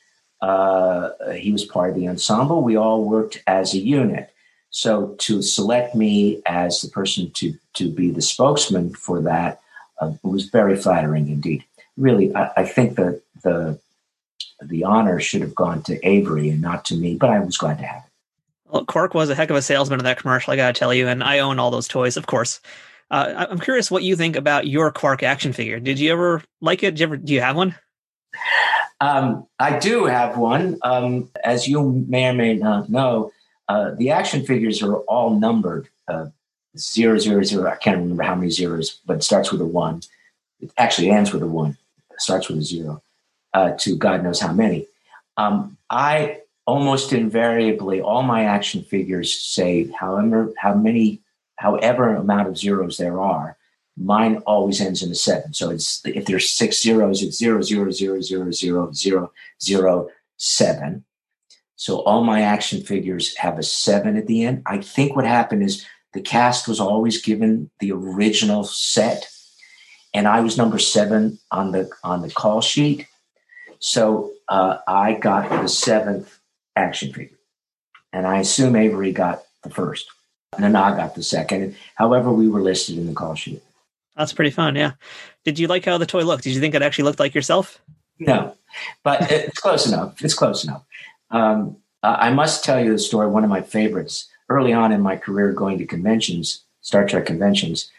uh, he was part of the ensemble. We all worked as a unit. So to select me as the person to to be the spokesman for that uh, was very flattering indeed. Really, I, I think that the the honor should have gone to Avery and not to me, but I was glad to have it. Well, Quark was a heck of a salesman in that commercial, I got to tell you, and I own all those toys, of course. Uh, I'm curious what you think about your Quark action figure. Did you ever like it? Did you ever? Do you have one? Um, I do have one. Um, as you may or may not know, uh, the action figures are all numbered uh, zero, zero, zero. I can't remember how many zeros, but it starts with a one. It actually ends with a one, starts with a zero, uh, to God knows how many. Um, I almost invariably, all my action figures say however, how many, however amount of zeros there are, mine always ends in a seven. So it's if there's six zeros, it's zero zero zero zero zero zero zero seven. So all my action figures have a seven at the end. I think what happened is the cast was always given the original set, and I was number seven on the on the call sheet. So uh, I got the seventh action figure, and I assume Avery got the first. Nana got the second. However, we were listed in the call sheet. That's pretty fun. Yeah. Did you like how the toy looked? Did you think it actually looked like yourself? No, but it's close enough. It's close enough. Um, I must tell you the story. One of my favorites early on in my career, going to conventions, Star Trek conventions.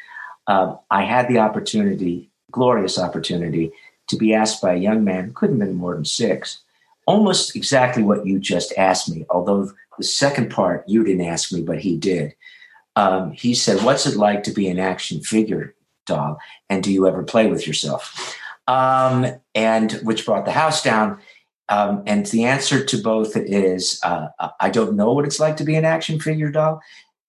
Uh, I had the opportunity, glorious opportunity, to be asked by a young man, couldn't have been more than six, almost exactly what you just asked me. Although the second part you didn't ask me, but he did. Um, he said, "What's it like to be an action figure doll? And do you ever play with yourself?" Um, and which brought the house down. Um, and the answer to both is uh, I don't know what it's like to be an action figure doll,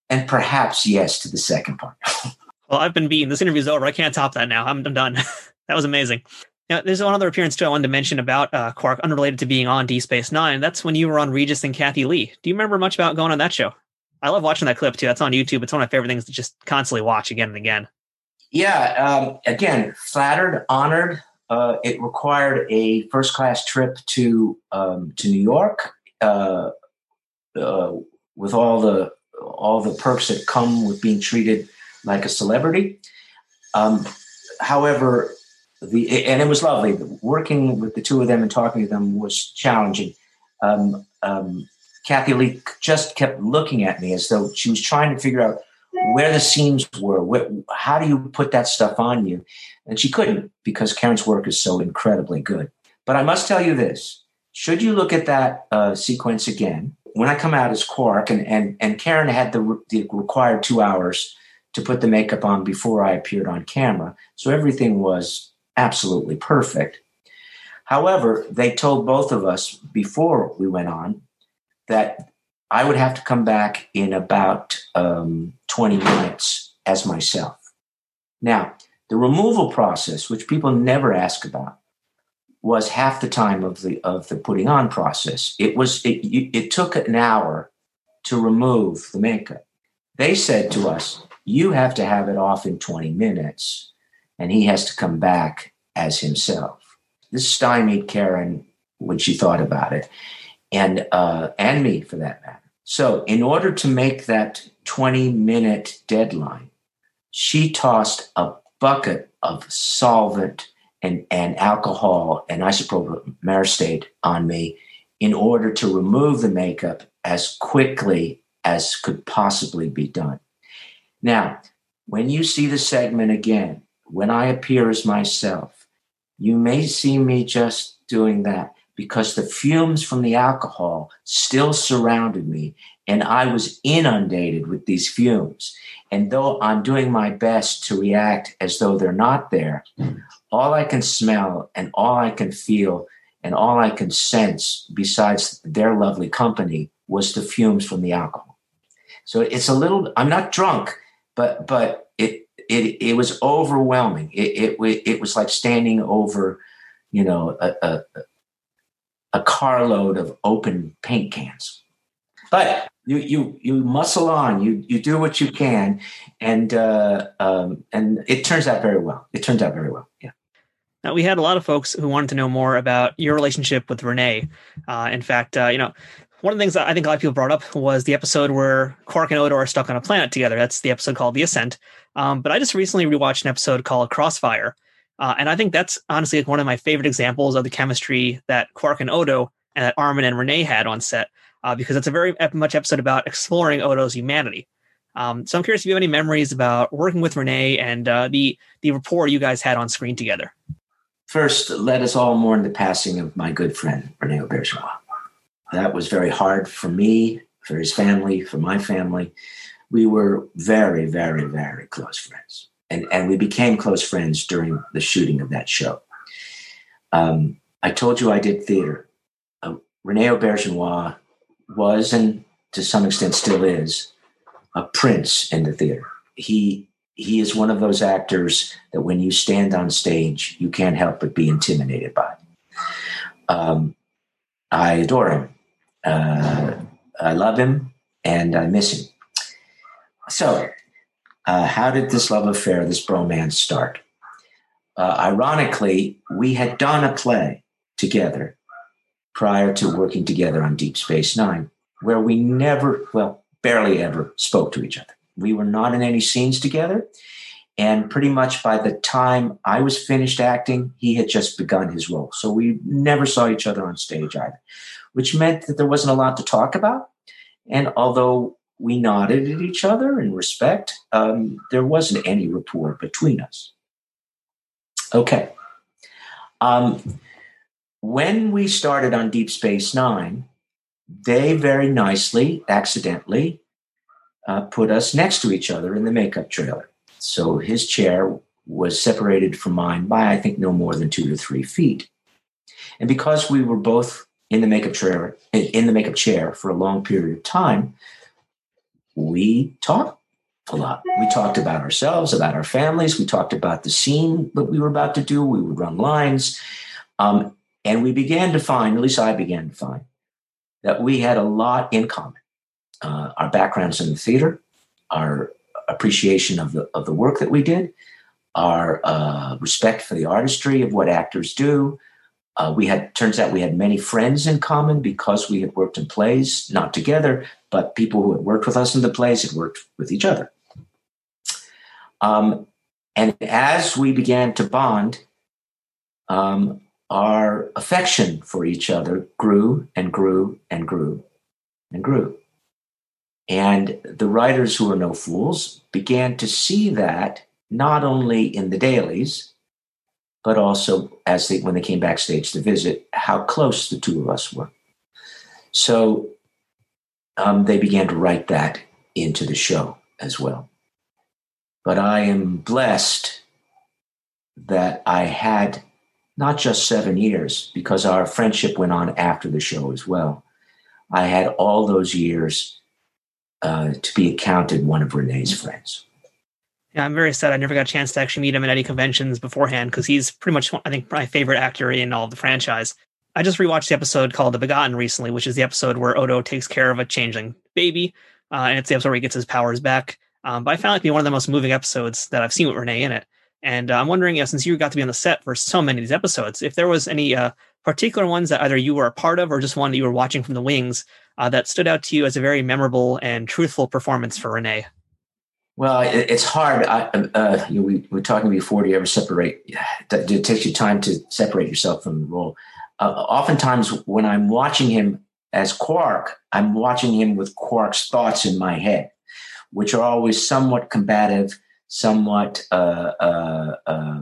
and perhaps yes to the second part. well, I've been beaten. This interview's over. I can't top that now. I'm, I'm done. that was amazing. Now, there's one other appearance too I wanted to mention about uh, Quark, unrelated to being on D Space Nine. That's when you were on Regis and Kathie Lee. Do you remember much about going on that show? I love watching that clip too. That's on YouTube. It's one of my favorite things to just constantly watch again and again. Yeah. Um, again, flattered, honored. Uh, it required a first class trip to um, to New York uh, uh, with all the all the perks that come with being treated like a celebrity. Um, however, the and it was lovely. Working with the two of them and talking to them was challenging. Um, um, Kathie Lee just kept looking at me as though she was trying to figure out where the seams were. Where, how do you put that stuff on you? And she couldn't because Karen's work is so incredibly good. But I must tell you this: should you look at that uh, sequence again, when I come out as Quark, and and and Karen had the, the required two hours to put the makeup on before I appeared on camera, so everything was absolutely perfect. However, they told both of us before we went on that I would have to come back in about um, 20 minutes as myself. Now, the removal process, which people never ask about, was half the time of the of the putting on process. It was it, it took an hour to remove the makeup. They said to us, "You have to have it off in 20 minutes." and he has to come back as himself. This stymied Karen when she thought about it, and uh, and me for that matter. So, in order to make that 20 minute deadline, she tossed a bucket of solvent and, and alcohol and isopropyl myristate on me in order to remove the makeup as quickly as could possibly be done. Now, when you see the segment again, when I appear as myself, you may see me just doing that because the fumes from the alcohol still surrounded me and I was inundated with these fumes. And though I'm doing my best to react as though they're not there, all I can smell and all I can feel and all I can sense, besides their lovely company, was the fumes from the alcohol. So it's a little, I'm not drunk, but, but it, it it was overwhelming. It it it was like standing over, you know, a, a, a carload of open paint cans. But you you you muscle on. You you do what you can, and uh, um, and it turns out very well. It turns out very well. Yeah. Now, we had a lot of folks who wanted to know more about your relationship with Rene. Uh, in fact, uh, you know, one of the things that I think a lot of people brought up was the episode where Quark and Odo are stuck on a planet together. That's the episode called The Ascent. Um, but I just recently rewatched an episode called Crossfire. Uh, and I think that's honestly like one of my favorite examples of the chemistry that Quark and Odo and that Armin and Rene had on set, uh, because it's a very much episode about exploring Odo's humanity. Um, so I'm curious if you have any memories about working with Rene and uh, the the rapport you guys had on screen together. First, let us all mourn the passing of my good friend Rene Auberjonois. That was very hard for me, for his family, for my family. We were very, very, very close friends. And, and we became close friends during the shooting of that show. Um, I told you I did theater. Uh, Rene Auberjonois was, and to some extent still is, a prince in the theater. He he is one of those actors that when you stand on stage, you can't help but be intimidated by. Um, I adore him. Uh, I love him and I miss him. So, uh, how did this love affair, this bromance start? Uh, ironically, we had done a play together prior to working together on Deep Space Nine. where we never, well, barely ever spoke to each other. We were not in any scenes together. And pretty much by the time I was finished acting, he had just begun his role. So we never saw each other on stage either, which meant that there wasn't a lot to talk about. And although we nodded at each other in respect, um, there wasn't any rapport between us. Okay. Um, when we started on Deep Space Nine, they very nicely, accidentally, uh, put us next to each other in the makeup trailer. So his chair was separated from mine by, I think, no more than two to three feet. And because we were both in the makeup chair, in the makeup chair for a long period of time, we talked a lot. We talked about ourselves, about our families. We talked about the scene that we were about to do. We would run lines. Um, and we began to find, at least I began to find, that we had a lot in common. Uh, our backgrounds in the theater, our appreciation of the, of the work that we did, our uh, respect for the artistry of what actors do. Uh, we had, turns out we had many friends in common because we had worked in plays, not together, but people who had worked with us in the plays had worked with each other. Um, and as we began to bond, um, our affection for each other grew and grew and grew and grew. And the writers who are no fools began to see that not only in the dailies, but also as they when they came backstage to visit, how close the two of us were. So um, they began to write that into the show as well. But I am blessed that I had not just seven years, because our friendship went on after the show as well. I had all those years uh, to be accounted one of Rene's friends. Yeah, I'm very sad I never got a chance to actually meet him at any conventions beforehand because he's pretty much, I think, my favorite actor in all of the franchise. I just rewatched the episode called The Begotten recently, which is the episode where Odo takes care of a changeling baby. Uh, and it's the episode where he gets his powers back. Um, but I found it to be one of the most moving episodes that I've seen with Rene in it. And uh, I'm wondering, since you got to be on the set for so many of these episodes, if there was any uh, particular ones that either you were a part of or just one that you were watching from the wings uh, that stood out to you as a very memorable and truthful performance for Rene. Well, it, it's hard. I, uh, you know, we, we were talking before. Do you ever separate? It takes you time to separate yourself from the role. Uh, oftentimes, when I'm watching him as Quark, I'm watching him with Quark's thoughts in my head, which are always somewhat combative somewhat uh, uh, uh,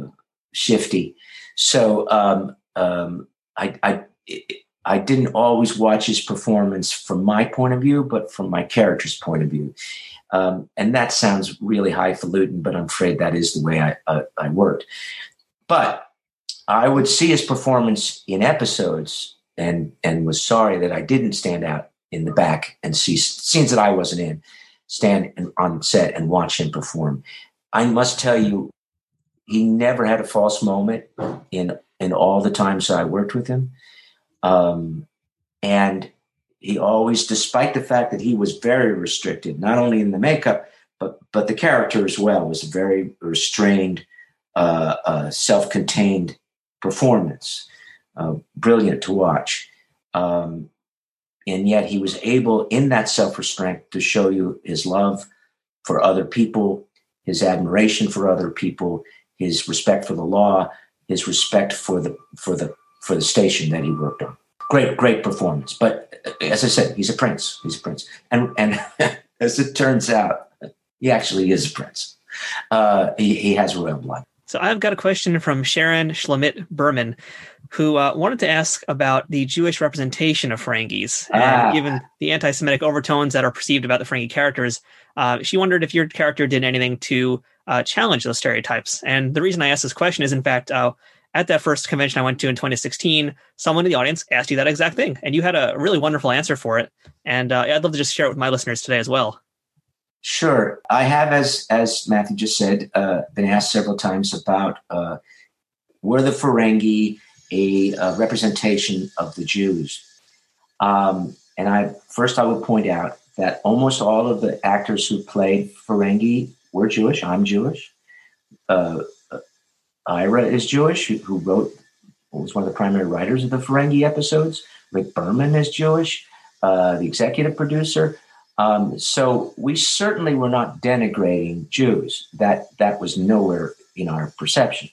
shifty. So um, um, I, I, I didn't always watch his performance from my point of view, but from my character's point of view. Um, and that sounds really highfalutin, but I'm afraid that is the way I, uh, I worked. But I would see his performance in episodes and and was sorry that I didn't stand out in the back and see scenes that I wasn't in, stand on set and watch him perform. I must tell you, he never had a false moment in in all the times I worked with him, um, and he always, despite the fact that he was very restricted, not only in the makeup but but the character as well, was a very restrained, uh, uh, self-contained performance, uh, brilliant to watch. Um, and yet he was able, in that self-restraint, to show you his love for other people his admiration for other people, his respect for the law, his respect for the for the for the station that he worked on. Great, great performance. But uh, as I said, he's a prince. He's a prince, and and as it turns out, he actually is a prince. Uh, he, he has royal blood. So I've got a question from Sharon Schlemit Berman, who uh, wanted to ask about the Jewish representation of Ferengis. And ah. given the anti Semitic overtones that are perceived about the Ferengi characters, uh, she wondered if your character did anything to uh, challenge those stereotypes. And the reason I asked this question is, in fact, uh, at that first convention I went to in 2016, someone in the audience asked you that exact thing, and you had a really wonderful answer for it. And uh, I'd love to just share it with my listeners today as well. Sure, I have, as as Matthew just said, uh, been asked several times about were the Ferengi a, a representation of the Jews. Um, and I first I would point out that almost all of the actors who played Ferengi were Jewish. I'm Jewish. Uh, uh Ira is Jewish, who, wrote was one of the primary writers of the Ferengi episodes. Rick Berman is Jewish. uh, the executive producer. Um, so we certainly were not denigrating Jews. That that was nowhere in our perception.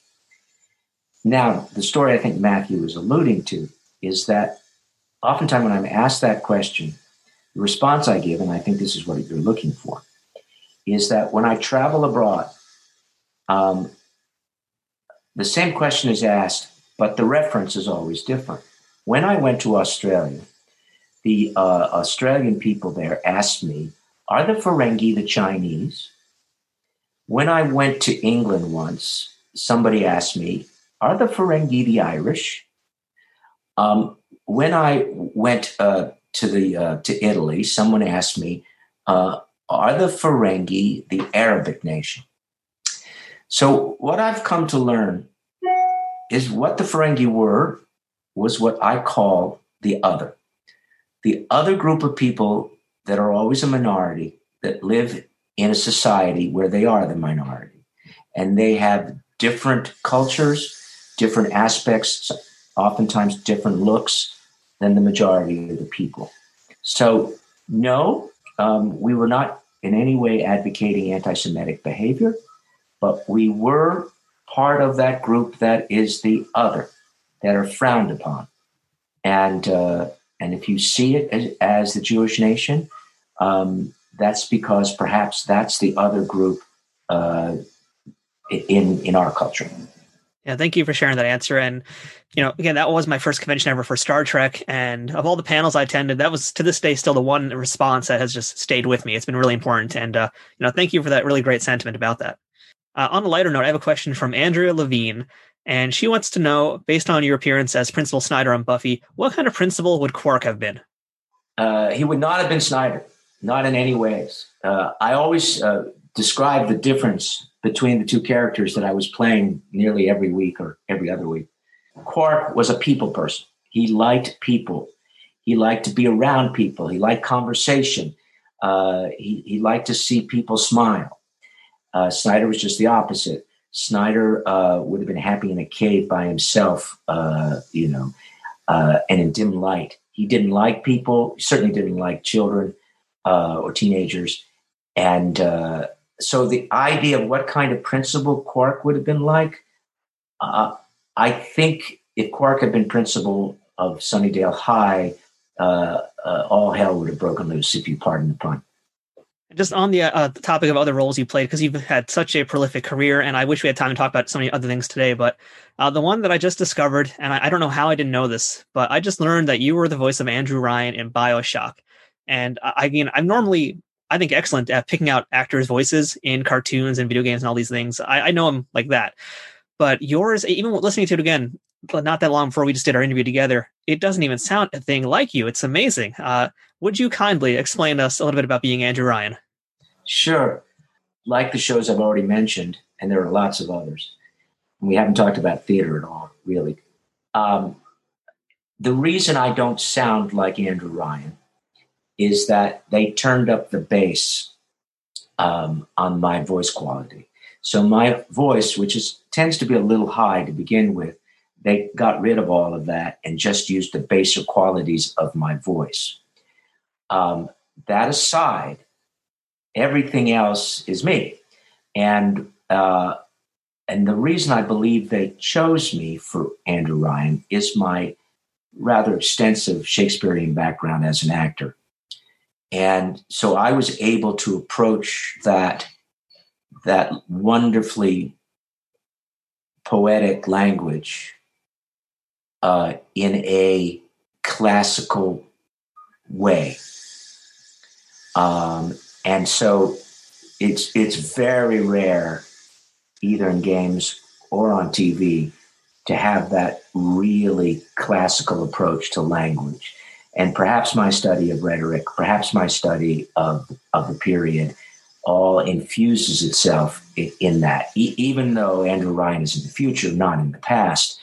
Now, the story I think Matthew was alluding to is that oftentimes when I'm asked that question, the response I give, and I think this is what you're looking for, is that when I travel abroad, um, the same question is asked, but the reference is always different. When I went to Australia, the uh, Australian people there asked me, Are the Ferengi the Chinese? When I went to England once, somebody asked me, Are the Ferengi the Irish? Um, when I went uh, to the uh, to Italy, someone asked me, uh, "Are the Ferengi the Arabic nation?" So what I've come to learn is what the Ferengi were was what I call the other, the other group of people that are always a minority that live in a society where they are the minority, and they have different cultures, different aspects, oftentimes different looks than the majority of the people. So, no, um, we were not in any way advocating anti Semitic behavior, but we were part of that group that is the other, that are frowned upon. And, uh, and if you see it as, as the Jewish nation, um, that's because perhaps that's the other group uh, in, in our culture. Yeah, thank you for sharing that answer. And, you know, again, that was my first convention ever for Star Trek. And of all the panels I attended, that was to this day still the one response that has just stayed with me. It's been really important. And, uh, you know, thank you for that really great sentiment about that. Uh, on a lighter note, I have a question from Andrea Levine. And she wants to know, based on your appearance as Principal Snyder on Buffy, what kind of principal would Quark have been? Uh, he would not have been Snyder, not in any ways. Uh, I always uh, describe the difference between the two characters that I was playing nearly every week or every other week. Quark was a people person. He liked people. He liked to be around people. He liked conversation. Uh, he, he liked to see people smile. Uh, Snyder was just the opposite. Snyder uh, would have been happy in a cave by himself, uh, you know, uh, and in dim light. He didn't like people. He certainly didn't like children uh, or teenagers. And so the idea of what kind of principal Quark would have been like, uh, I think if Quark had been principal of Sunnydale High, uh, uh, all hell would have broken loose, if you pardon the pun. Just on the, uh, topic of other roles you played, because you've had such a prolific career, and I wish we had time to talk about so many other things today. But uh, the one that I just discovered, and I, I don't know how I didn't know this, but I just learned that you were the voice of Andrew Ryan in Bioshock. And I, mean, I'm normally I think excellent at picking out actors' voices in cartoons and video games and all these things. I, I know him like that. But yours, even listening to it again, not that long before we just did our interview together, it doesn't even sound a thing like you. It's amazing. Uh, would you kindly explain us a little bit about being Andrew Ryan? Sure. Like the shows I've already mentioned, and there are lots of others. We haven't talked about theater at all, really. Um, the reason I don't sound like Andrew Ryan is that they turned up the bass um, on my voice quality. So my voice, which is tends to be a little high to begin with, they got rid of all of that and just used the baser qualities of my voice. Um, that aside, everything else is me, and uh, and the reason I believe they chose me for Andrew Ryan is my rather extensive Shakespearean background as an actor. And so I was able to approach that that wonderfully poetic language uh, in a classical way. Um, and so it's it's very rare, either in games or on TV, to have that really classical approach to language and perhaps my study of rhetoric, perhaps my study of, of the period, all infuses itself in that. E- even though Andrew Ryan is in the future, not in the past,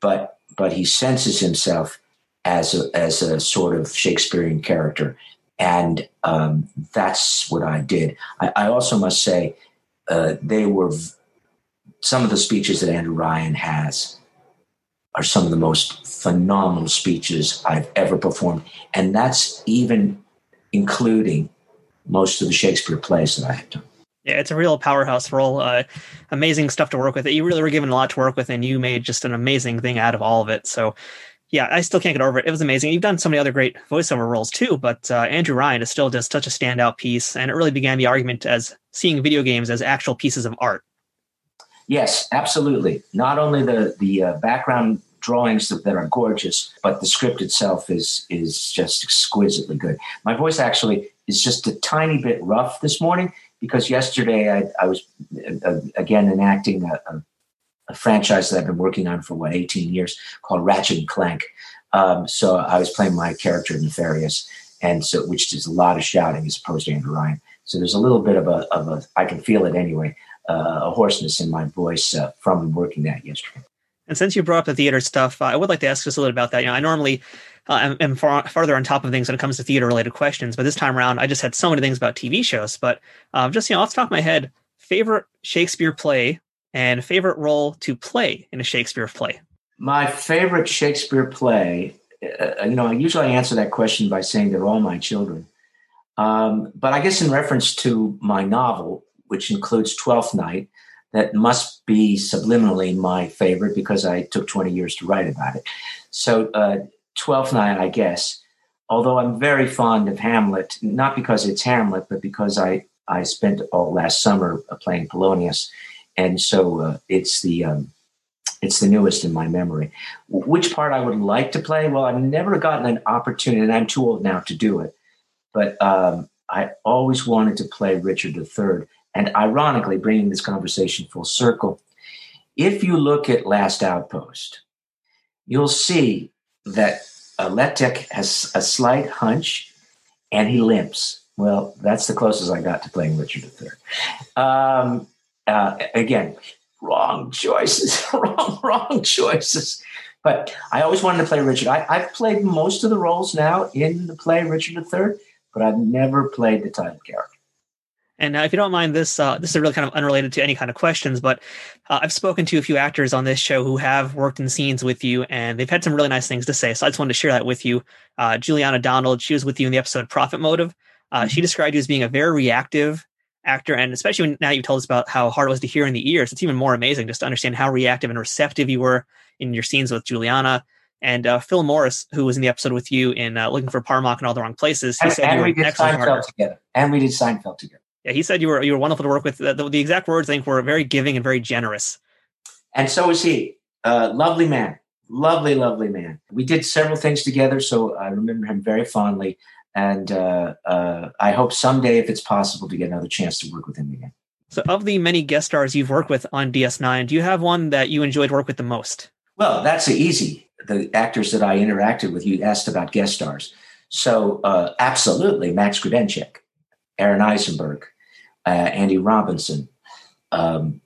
but but he senses himself as a as a sort of Shakespearean character, and um, that's what I did. I, I also must say uh, they were v- some of the speeches that Andrew Ryan has are some of the most phenomenal speeches I've ever performed. And that's even including most of the Shakespeare plays that I have done. Yeah, it's a real powerhouse role. Uh, amazing stuff to work with. You really were given a lot to work with, and you made just an amazing thing out of all of it. So, yeah, I still can't get over it. It was amazing. You've done so many other great voiceover roles too, but uh, Andrew Ryan is still just such a standout piece, and it really began the argument as seeing video games as actual pieces of art. Yes, absolutely. Not only the the uh, background drawings that, are gorgeous, but the script itself is is just exquisitely good. My voice actually is just a tiny bit rough this morning because yesterday I, I was uh, again enacting a, a, a, franchise that I've been working on for what 18 years called Ratchet and Clank. Um, so I was playing my character Nefarious, and so which is a lot of shouting as opposed to Andrew Ryan. So there's a little bit of a, of a I can feel it anyway, uh, a hoarseness in my voice uh, from working that yesterday. And since you brought up the theater stuff, uh, I would like to ask just a little about that. You know, I normally uh, am, far, farther on top of things when it comes to theater related questions, but this time around, I just had so many things about TV shows. But um, just you know, off the top of my head, favorite Shakespeare play and favorite role to play in a Shakespeare play. My favorite Shakespeare play, uh, you know, I usually answer that question by saying they're all my children. Um, but I guess in reference to my novel, which includes Twelfth Night, that must be subliminally my favorite because I took 20 years to write about it. So, uh, 12th Night, I guess, although I'm very fond of Hamlet, not because it's Hamlet, but because I, I spent all last summer playing Polonius. And so uh, it's the um, it's the newest in my memory. Which part I would like to play? Well, I've never gotten an opportunity, and I'm too old now to do it. But um, I always wanted to play Richard III. And ironically, bringing this conversation full circle, if you look at Last Outpost, you'll see that uh, Letek has a slight hunch and he limps. Well, that's the closest I got to playing Richard III. Um, uh, again, wrong choices, wrong, wrong choices. But I always wanted to play Richard. I, have played most of the roles now in the play Richard III, but I've never played the title character. And uh, if you don't mind, this uh, this is really kind of unrelated to any kind of questions, but uh, I've spoken to a few actors on this show who have worked in scenes with you, and they've had some really nice things to say. So I just wanted to share that with you. Uh, Juliana Donald, she was with you in the episode Profit Motive. Uh, she mm-hmm. described you as being a very reactive actor, and especially when now you've told us about how hard it was to hear in the ears, it's even more amazing just to understand how reactive and receptive you were in your scenes with Juliana. And uh, Phil Morris, who was in the episode with you in Looking for par'Mach in All the Wrong Places, he and, said and you were an excellent Seinfeld together. And we did Seinfeld together. Yeah, he said you were you were wonderful to work with. The, the exact words I think were very giving and very generous. And so was he. Uh, lovely man, lovely, lovely man. We did several things together, so I remember him very fondly. And uh, uh, I hope someday, if it's possible, to get another chance to work with him again. So, of the many guest stars you've worked with on DS9, do you have one that you enjoyed work with the most? Well, that's easy. The actors that I interacted with, you asked about guest stars. So, uh, absolutely, Max Grodenchik, Aron Eisenberg, uh, Andy Robinson, um,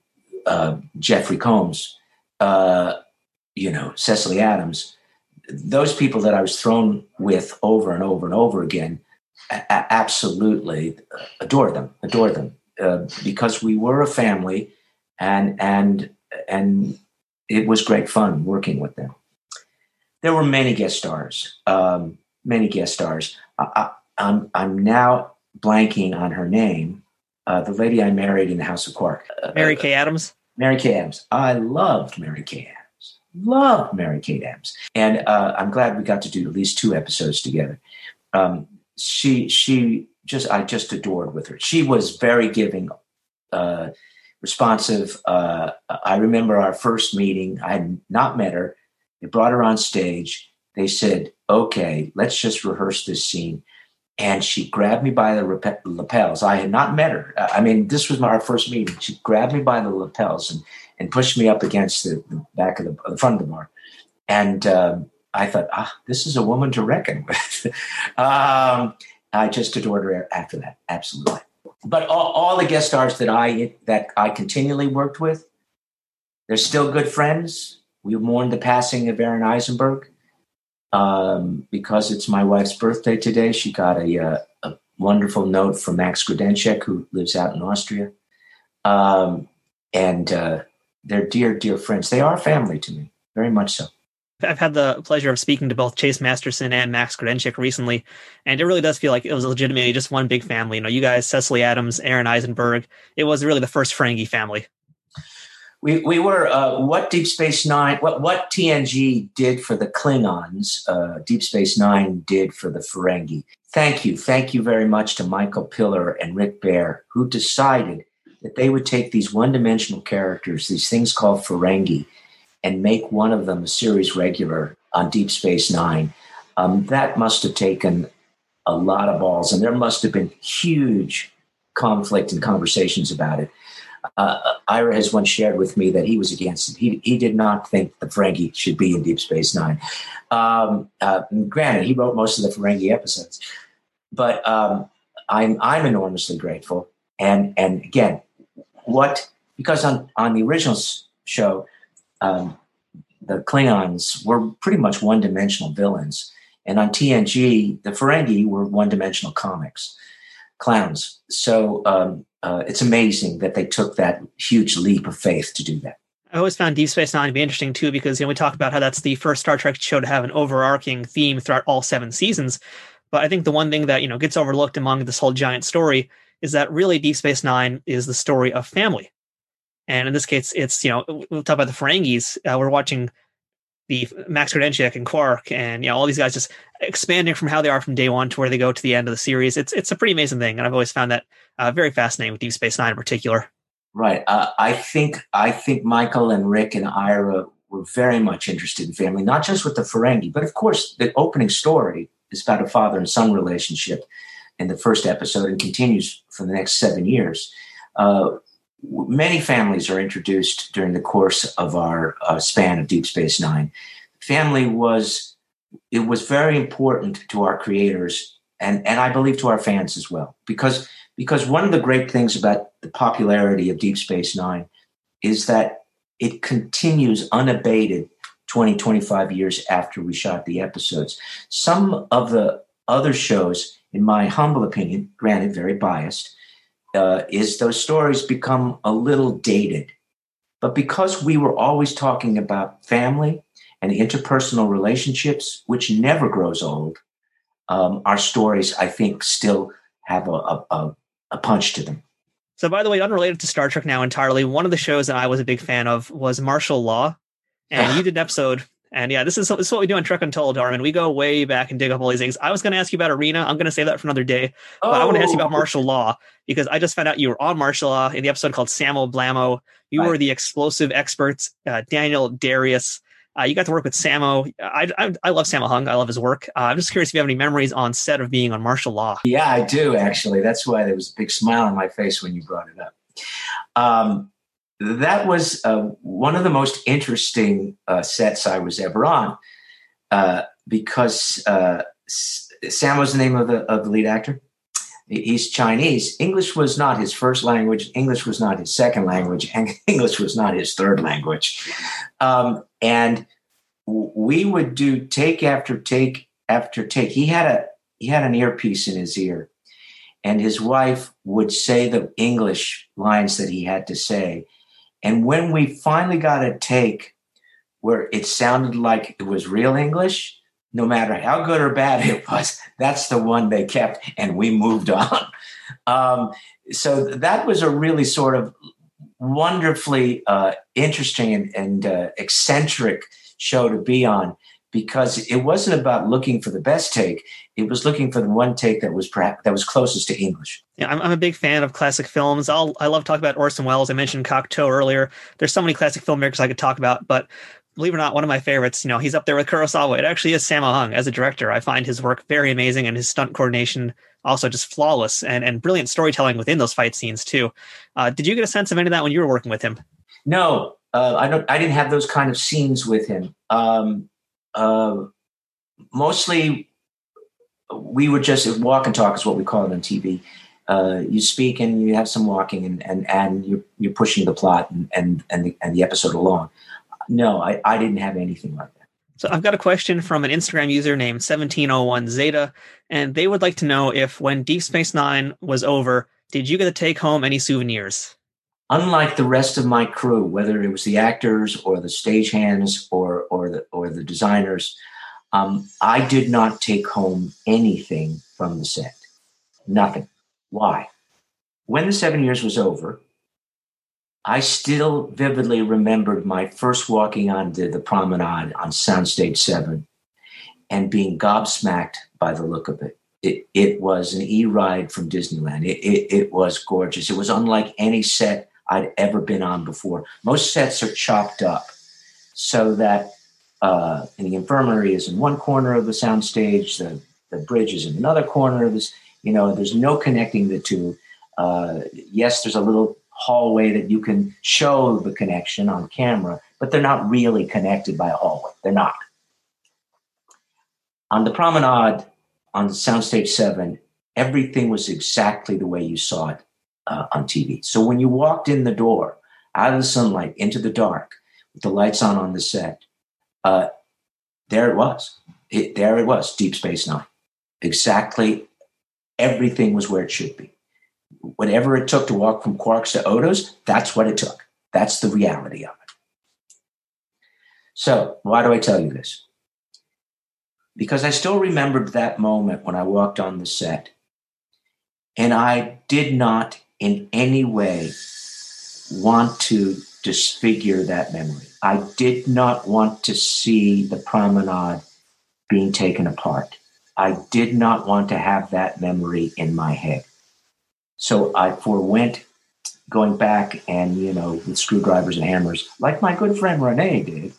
uh, Jeffrey Combs, uh, you know, Cecily Adams, those people that I was thrown with over and over and over again, a- absolutely adore them, adore them, uh, because we were a family, and and and it was great fun working with them. There were many guest stars, um, many guest stars. I, I'm I'm now blanking on her name, uh, the lady I married in the House of Quark. Uh, Mary Kay Adams? Mary Kay Adams. I loved Mary Kay Loved Mary Kay Adams. And uh, I'm glad we got to do at least two episodes together. Um, she, she just, I just adored with her. She was very giving, uh, responsive. Uh, I remember our first meeting. I had not met her. They brought her on stage. They said, okay, let's just rehearse this scene and she grabbed me by the lapels. I had not met her. I mean, this was my, our first meeting. She grabbed me by the lapels and, and pushed me up against the, the back of the, the, front of the bar. And um, I thought, ah, this is a woman to reckon with. um, I just adored her after that, absolutely. But all, all the guest stars that I that I continually worked with, they're still good friends. We mourned the passing of Aron Eisenberg um, because it's my wife's birthday today. She got a, uh, a wonderful note from Max Grodenchik, who lives out in Austria. Um, and uh, they're dear, dear friends. They are family to me, very much so. I've had the pleasure of speaking to both Chase Masterson and Max Grodenchik recently, and it really does feel like it was legitimately just one big family. You know, you guys, Cecily Adams, Aron Eisenberg, it was really the first Ferengi family. We, we were uh, what Deep Space Nine, what what TNG did for the Klingons, uh, Deep Space Nine did for the Ferengi. Thank you, thank you very much to Michael Piller and Rick Behr, who decided that they would take these one-dimensional characters, these things called Ferengi, and make one of them a series regular on Deep Space Nine. Um, that must have taken a lot of balls, and there must have been huge conflict and conversations about it. Uh, Ira has once shared with me that he was against it. He, he did not think the Ferengi should be in Deep Space Nine. Um, uh, granted, he wrote most of the Ferengi episodes, but um, I'm I'm enormously grateful. And and again, what because on on the original show, um, the Klingons were pretty much one dimensional villains. And on TNG, the Ferengi were one dimensional comics, clowns. So um, uh, it's amazing that they took that huge leap of faith to do that. I always found Deep Space Nine to be interesting too, because you know we talk about how that's the first Star Trek show to have an overarching theme throughout all seven seasons. But I think the one thing that you know gets overlooked among this whole giant story is that really Deep Space Nine is the story of family. And in this case, it's you know we'll talk about the Ferengis. Uh, we're watching the Max Grodénchik and Quark, and you know all these guys just expanding from how they are from day one to where they go to the end of the series. It's it's a pretty amazing thing, and I've always found that uh, very fascinating with Deep Space Nine in particular. Right. Uh, I think I think Michael and Rick and Ira were very much interested in family, not just with the Ferengi, but of course the opening story is about a father and son relationship in the first episode and continues for the next seven years. Uh, many families are introduced during the course of our uh, span of Deep Space Nine. Family was it was very important to our creators and and I believe to our fans as well because because one of the great things about the popularity of Deep Space Nine is that it continues unabated 20 25 years after we shot the episodes some of the other shows in my humble opinion granted very biased uh, is those stories become a little dated. But because we were always talking about family and interpersonal relationships, which never grows old, um, our stories, I think, still have a, a, a punch to them. So, by the way, unrelated to Star Trek now entirely, one of the shows that I was a big fan of was Martial Law. And you did an episode and yeah, this is, this is what we do on Trek Untold, Darwin. We go way back and dig up all these things. I was going to ask you about Arena. I'm going to save that for another day. But I want to ask you about oh. martial law because I just found out you were on martial law in the episode called Samo Blamo. You right. were the explosive experts, uh, Daniel Darius. Uh, you got to work with Sammo. I, I, I, love Sammo Hung. I love his work. Uh, I'm just curious if you have any memories on set of being on martial law. Yeah, I do actually. That's why there was a big smile on my face when you brought it up. Um, that was uh, one of the most interesting uh, sets I was ever on uh, because uh, Sam was the name of the, of the lead actor. He's Chinese. English was not his first language. English was not his second language, and English was not his third language. Um, and we would do take after take after take. He had a he had an earpiece in his ear, and his wife would say the English lines that he had to say, and when we finally got a take where it sounded like it was real English, no matter how good or bad it was, that's the one they kept, and we moved on. Um, so that was a really sort of wonderfully uh, interesting and, and uh, eccentric show to be on because it wasn't about looking for the best take; it was looking for the one take that was perhaps that was closest to English. Yeah, I'm, I'm a big fan of classic films. I'll I love talking about Orson Welles. I mentioned Cocteau earlier. There's so many classic filmmakers I could talk about, but believe it or not, one of my favorites, you know, he's up there with Kurosawa. It actually is Sammo Hung as a director. I find his work very amazing and his stunt coordination also just flawless and, and brilliant storytelling within those fight scenes too. Uh, did you get a sense of any of that when you were working with him? No, uh, I don't. I didn't have those kind of scenes with him. Um, uh, mostly we would just walk and talk is what we call it on TV. Uh, you speak and you have some walking and and, and you're, you're pushing the plot and and and the, and the episode along. No, I, I didn't have anything like that. So I've got a question from an Instagram user named 1701 Zeta, and they would like to know if when Deep Space Nine was over, did you get to take home any souvenirs? Unlike the rest of my crew, whether it was the actors or the stagehands or or the or or the designers. Um, I did not take home anything from the set. Nothing. Why? When the seven years was over, I still vividly remembered my first walking onto the promenade on Soundstage 7 and being gobsmacked by the look of it. It, it was an e ride from Disneyland. It, it, it was gorgeous. It was unlike any set I'd ever been on before. Most sets are chopped up so that uh, and the infirmary is in one corner of the soundstage, the, the bridge is in another corner of this. You know, there's no connecting the two. Uh, yes, there's a little hallway that you can show the connection on camera, but they're not really connected by a hallway. They're not. On the promenade on Soundstage 7, everything was exactly the way you saw it uh, on TV. So when you walked in the door, out of the sunlight, into the dark, with the lights on on the set, uh, there it was. It, there it was, Deep Space Nine. Exactly everything was where it should be. Whatever it took to walk from Quarks to Odos, that's what it took. That's the reality of it. So, why do I tell you this? Because I still remembered that moment when I walked on the set, and I did not in any way want to disfigure that memory. I did not want to see the promenade being taken apart. I did not want to have that memory in my head. So I forewent going back and, you know, with screwdrivers and hammers, like my good friend Rene did,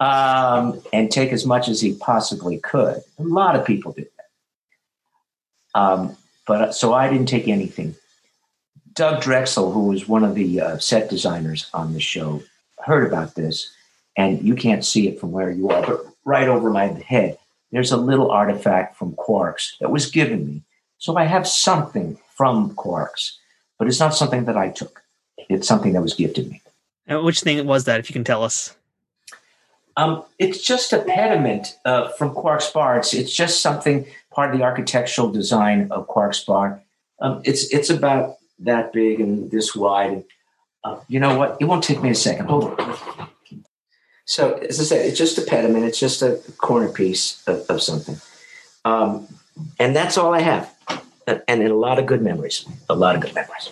um, and take as much as he possibly could. A lot of people did that. Um, but so I didn't take anything. Doug Drexler, who was one of the uh, set designers on the show, heard about this, and you can't see it from where you are, but right over my head, there's a little artifact from Quarks that was given me. So I have something from Quarks, but it's not something that I took. It's something that was gifted me. And which thing was that, if you can tell us? Um, it's just a pediment uh, from Quarks Bar. It's, it's just something part of the architectural design of Quarks Bar. Um, it's it's about that big and this wide. Uh, you know what? It won't take me a second. Hold on. So, as I said, it's just a pediment. It's just a corner piece of, of something. Um, and that's all I have. And a lot of good memories. A lot of good memories.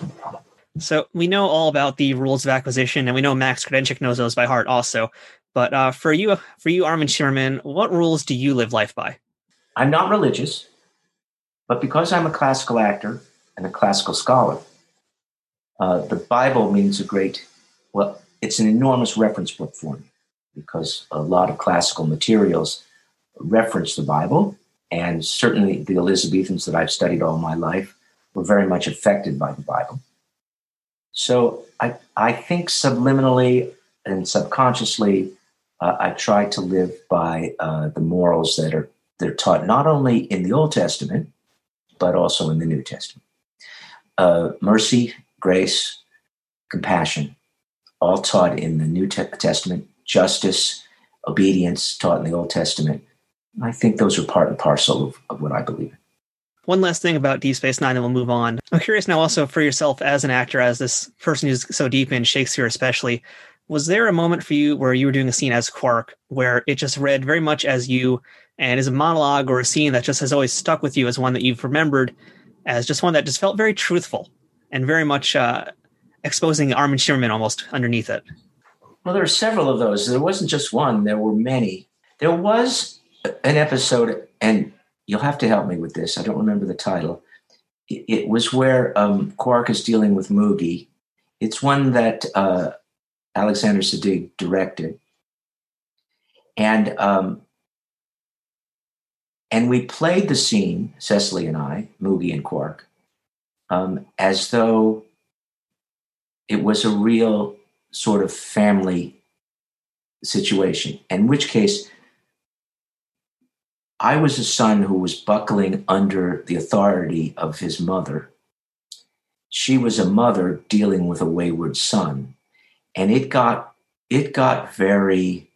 So we know all about the rules of acquisition, and we know Max Grodénchik knows those by heart also. But uh, for you, for you, Armin Shimerman, what rules do you live life by? I'm not religious, but because I'm a classical actor and a classical scholar, uh, the Bible means a great, well, it's an enormous reference book for me because a lot of classical materials reference the Bible. And certainly the Elizabethans that I've studied all my life were very much affected by the Bible. So I, I think subliminally and subconsciously, uh, I try to live by uh, the morals that are that are taught not only in the Old Testament, but also in the New Testament. Uh, mercy, grace, compassion, all taught in the New Testament, justice, obedience, taught in the Old Testament. I think those are part and parcel of, of what I believe in. One last thing about Deep Space Nine, and we'll move on. I'm curious now also for yourself as an actor, as this person who's so deep in Shakespeare, especially. Was there a moment for you where you were doing a scene as Quark where it just read very much as you and is a monologue or a scene that just has always stuck with you as one that you've remembered as just one that just felt very truthful and very much uh, exposing Armin Shimerman almost underneath it. Well, there are several of those. There wasn't just one, there were many. There was an episode, and you'll have to help me with this. I don't remember the title. It, was where um, Quark is dealing with Moogie. It's one that uh, Alexander Siddig directed. And um, and we played the scene, Cecily and I, Moogie and Quark, um, as though it was a real sort of family situation. In which case, I was a son who was buckling under the authority of his mother. She was a mother dealing with a wayward son, and it got it got very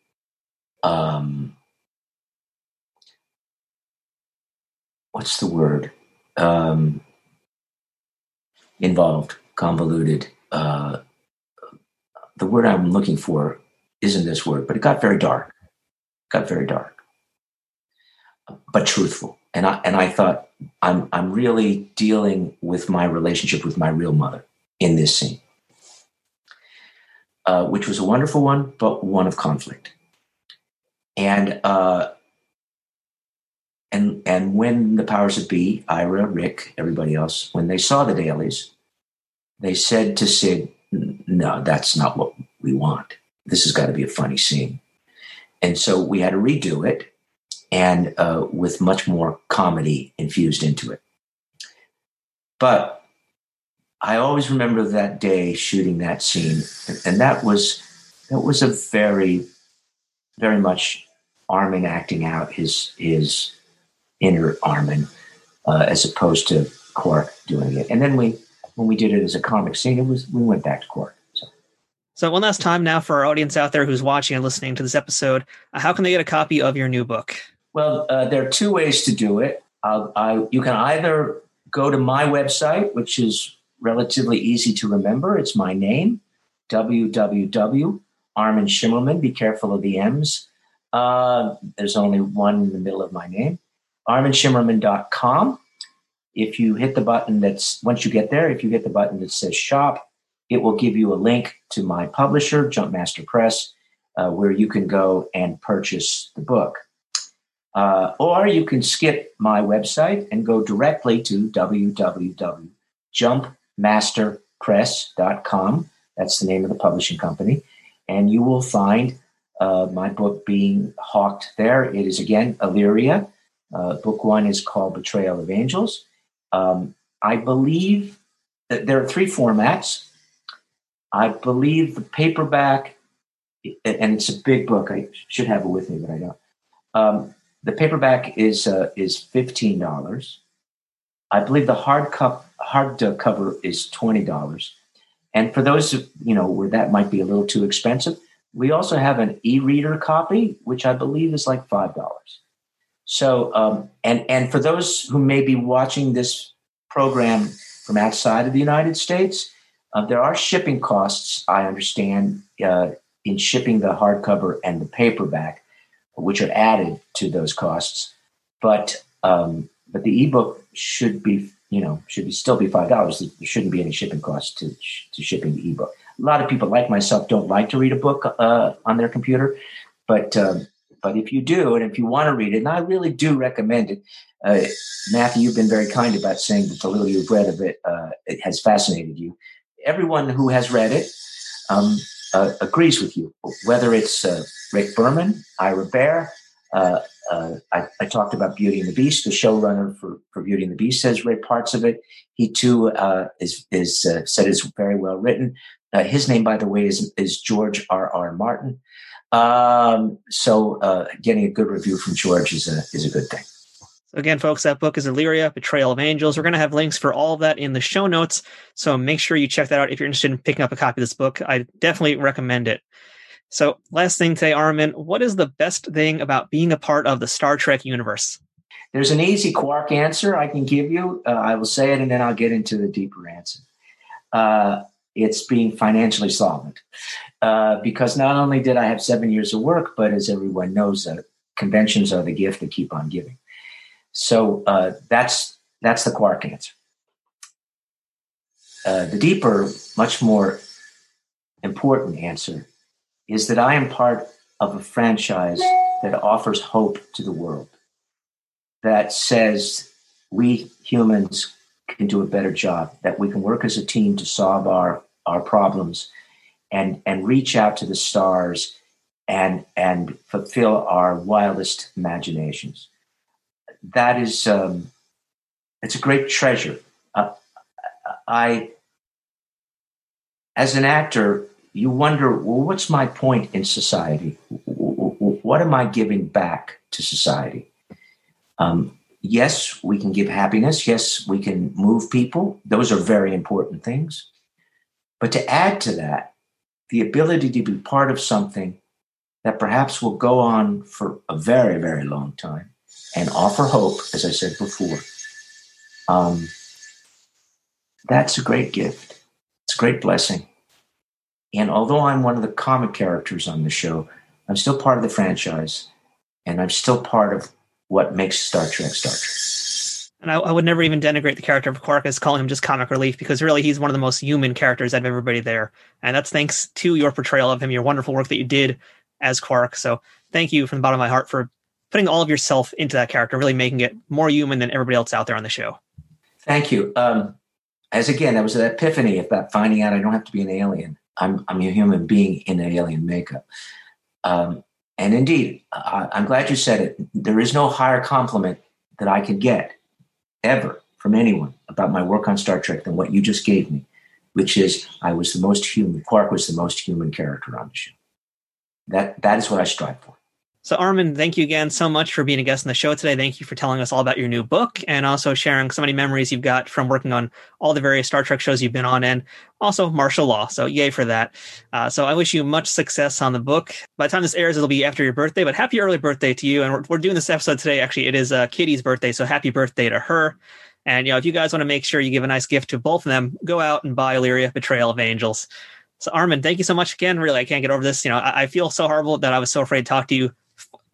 um, what's the word um, involved, convoluted. Uh, the word I'm looking for isn't this word, but it got very dark. got very dark, but truthful. And I and I thought I'm I'm really dealing with my relationship with my real mother in this scene, uh, which was a wonderful one, but one of conflict. And uh, and and when the powers that be, Ira, Rick, everybody else, when they saw the dailies, they said to Sid, "No, that's not what we want. This has got to be a funny scene." And so we had to redo it, and uh, with much more comedy infused into it. But I always remember that day shooting that scene, and that was that was a very, very much Armin acting out his his inner Armin, uh, as opposed to Quark doing it. And then we, when we did it as a comic scene, it was we went back to Quark. So, so one last time now for our audience out there who's watching and listening to this episode, uh, how can they get a copy of your new book? Well, uh, there are two ways to do it. I, you can either go to my website, which is relatively easy to remember. It's my name, www. Armin Shimerman. Be careful of the M's. Uh, there's only one in the middle of my name arminshimerman.com. If you hit the button that's, once you get there, if you hit the button that says shop, it will give you a link to my publisher, Jumpmaster Press, uh, where you can go and purchase the book. Uh, or you can skip my website and go directly to www.jumpmasterpress.com. That's the name of the publishing company. And you will find uh, my book being hawked there. It is again Illyria, uh, book one is called Betrayal of Angels. Um, I believe that there are three formats. I believe the paperback, and it's a big book. I should have it with me, but I don't. Um, the paperback is uh, is fifteen dollars. I believe the hard cup hard cover is twenty dollars. And for those you know where that might be a little too expensive, we also have an e-reader copy, which I believe is like five dollars. So, um, and and for those who may be watching this program from outside of the United States, uh, there are shipping costs. I understand uh, in shipping the hardcover and the paperback, which are added to those costs. But um, but the ebook should be you know should be still be five dollars. There shouldn't be any shipping costs to to shipping the ebook. A lot of people like myself don't like to read a book uh, on their computer, but um, but if you do, and if you want to read it, and I really do recommend it, uh, Matthew, you've been very kind about saying that the little you've read of it, uh, it has fascinated you. Everyone who has read it um, uh, agrees with you, whether it's uh, Rick Berman, Ira Behr. Uh, uh, I, I, talked about Beauty and the Beast. The showrunner for, for Beauty and the Beast has read parts of it. He too is, is said is very well written. his name, by the way, is, is George R. R. Martin. Um, so uh, getting a good review from George is a is a good thing. So again, folks, that book is Illyria, Betrayal of Angels. We're going to have links for all of that in the show notes. So make sure you check that out if you're interested in picking up a copy of this book. I definitely recommend it. So last thing today, Armin, what is the best thing about being a part of the Star Trek universe? There's an easy quark answer I can give you. Uh, I will say it and then I'll get into the deeper answer. Uh, it's being financially solvent. Uh, because not only did I have seven years of work, but as everyone knows, uh, conventions are the gift that keep on giving. So uh, that's that's the quark answer. Uh, the deeper, much more important answer is that I am part of a franchise that offers hope to the world. That says we humans can do a better job. That we can work as a team to solve our our problems and and reach out to the stars and and fulfill our wildest imaginations. That is um, it's a great treasure. Uh, I, as an actor, you wonder, well, what's my point in society? What am I giving back to society? Um, yes, we can give happiness. Yes, we can move people. Those are very important things. But to add to that, the ability to be part of something that perhaps will go on for a very, very long time and offer hope, as I said before. Um, that's a great gift. It's a great blessing. And although I'm one of the comic characters on the show, I'm still part of the franchise. and I'm still part of what makes Star Trek Star Trek. And I, I, would never even denigrate the character of Quark as calling him just comic relief because really he's one of the most human characters out of everybody there. And that's thanks to your portrayal of him, your wonderful work that you did as Quark. So thank you from the bottom of my heart for putting all of yourself into that character, really making it more human than everybody else out there on the show. Thank you. Um, as again, that was an epiphany about finding out I don't have to be an alien. I'm, I'm a human being in an alien makeup. Um, and indeed, I'm glad you said it. There is no higher compliment that I could get ever from anyone about my work on Star Trek than what you just gave me, which is I was the most human. Quark was the most human character on the show. That that is what I strive for. So, Armin, thank you again so much for being a guest on the show today. Thank you for telling us all about your new book and also sharing so many memories you've got from working on all the various Star Trek shows you've been on and also martial law. So, yay for that. Uh, so, I wish you much success on the book. By the time this airs, it'll be after your birthday, but happy early birthday to you. And we're, we're doing this episode today. Actually, it is uh, Kitty's birthday. So, happy birthday to her. And, you know, if you guys want to make sure you give a nice gift to both of them, go out and buy Illyria Betrayal of Angels. So, Armin, thank you so much again. Really, I can't get over this. You know, I, I feel so horrible that I was so afraid to talk to you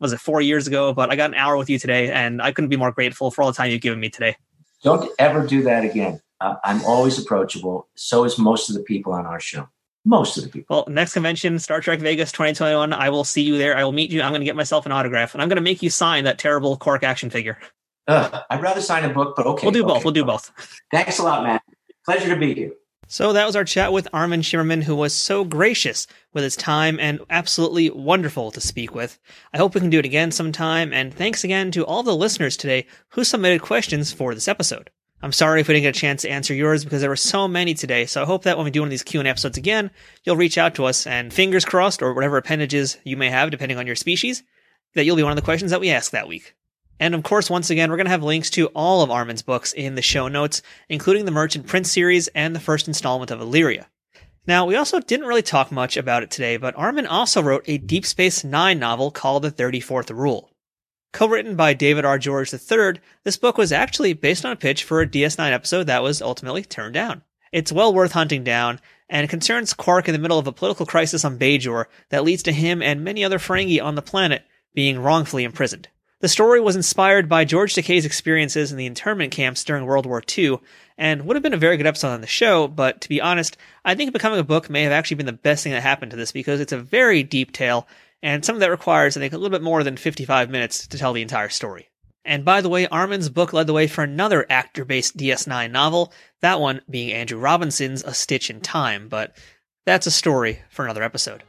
was it four years ago? But I got an hour with you today, and I couldn't be more grateful for all the time you've given me today. Don't ever do that again. Uh, I'm always approachable. So is most of the people on our show. Most of the people. Well, next convention, Star Trek Vegas 2021. I will see you there. I will meet you. I'm going to get myself an autograph, and I'm going to make you sign that terrible Quark action figure. Uh, I'd rather sign a book, but okay. We'll do okay. both. We'll do both. Thanks a lot, Matt. Pleasure to be here. So that was our chat with Armin Shimerman, who was so gracious with his time and absolutely wonderful to speak with. I hope we can do it again sometime, and thanks again to all the listeners today who submitted questions for this episode. I'm sorry if we didn't get a chance to answer yours because there were so many today, so I hope that when we do one of these Q&A episodes again, you'll reach out to us, and fingers crossed, or whatever appendages you may have, depending on your species, that you'll be one of the questions that we ask that week. And of course, once again, we're going to have links to all of Armin's books in the show notes, including the Merchant Prince series and the first installment of Illyria. Now, we also didn't really talk much about it today, but Armin also wrote a Deep Space Nine novel called The 34th Rule. Co-written by David R. George III, this book was actually based on a pitch for a DS9 episode that was ultimately turned down. It's well worth hunting down, and it concerns Quark in the middle of a political crisis on Bajor that leads to him and many other Ferengi on the planet being wrongfully imprisoned. The story was inspired by George Takei's experiences in the internment camps during World War II, and would have been a very good episode on the show, but to be honest, I think becoming a book may have actually been the best thing that happened to this because it's a very deep tale, and some of that requires, I think, a little bit more than 55 minutes to tell the entire story. And by the way, Armin's book led the way for another actor based DS9 novel, that one being Andrew Robinson's A Stitch in Time, but that's a story for another episode.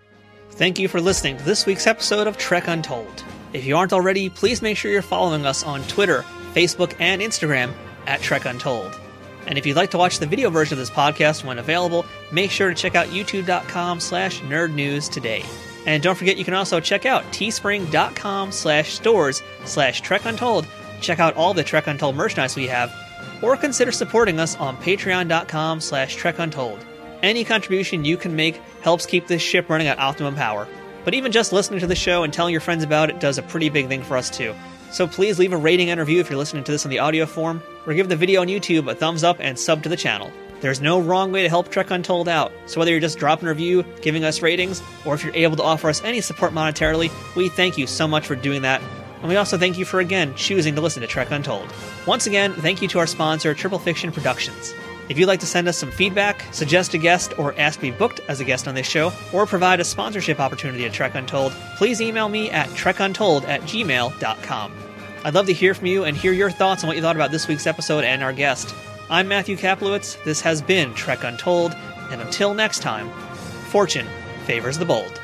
Thank you for listening to this week's episode of Trek Untold. If you aren't already, please make sure you're following us on Twitter, Facebook, and Instagram at Trek Untold. And if you'd like to watch the video version of this podcast when available, make sure to check out youtube.com slash nerd news today. And don't forget you can also check out teespring.com slash stores slash Trek Untold. Check out all the Trek Untold merchandise we have, or consider supporting us on patreon.com slash Trek Untold. Any contribution you can make helps keep this ship running at optimum power. But even just listening to the show and telling your friends about it does a pretty big thing for us too. So please leave a rating and review if you're listening to this in the audio form, or give the video on YouTube a thumbs up and sub to the channel. There's no wrong way to help Trek Untold out, so whether you're just dropping a review, giving us ratings, or if you're able to offer us any support monetarily, we thank you so much for doing that. And we also thank you for again choosing to listen to Trek Untold. Once again, thank you to our sponsor, Triple Fiction Productions. If you'd like to send us some feedback, suggest a guest, or ask to be booked as a guest on this show, or provide a sponsorship opportunity at Trek Untold, please email me at trekuntold at gmail.com. I'd love to hear from you and hear your thoughts on what you thought about this week's episode and our guest. I'm Matthew Kaplowitz. This has been Trek Untold, and until next time, fortune favors the bold.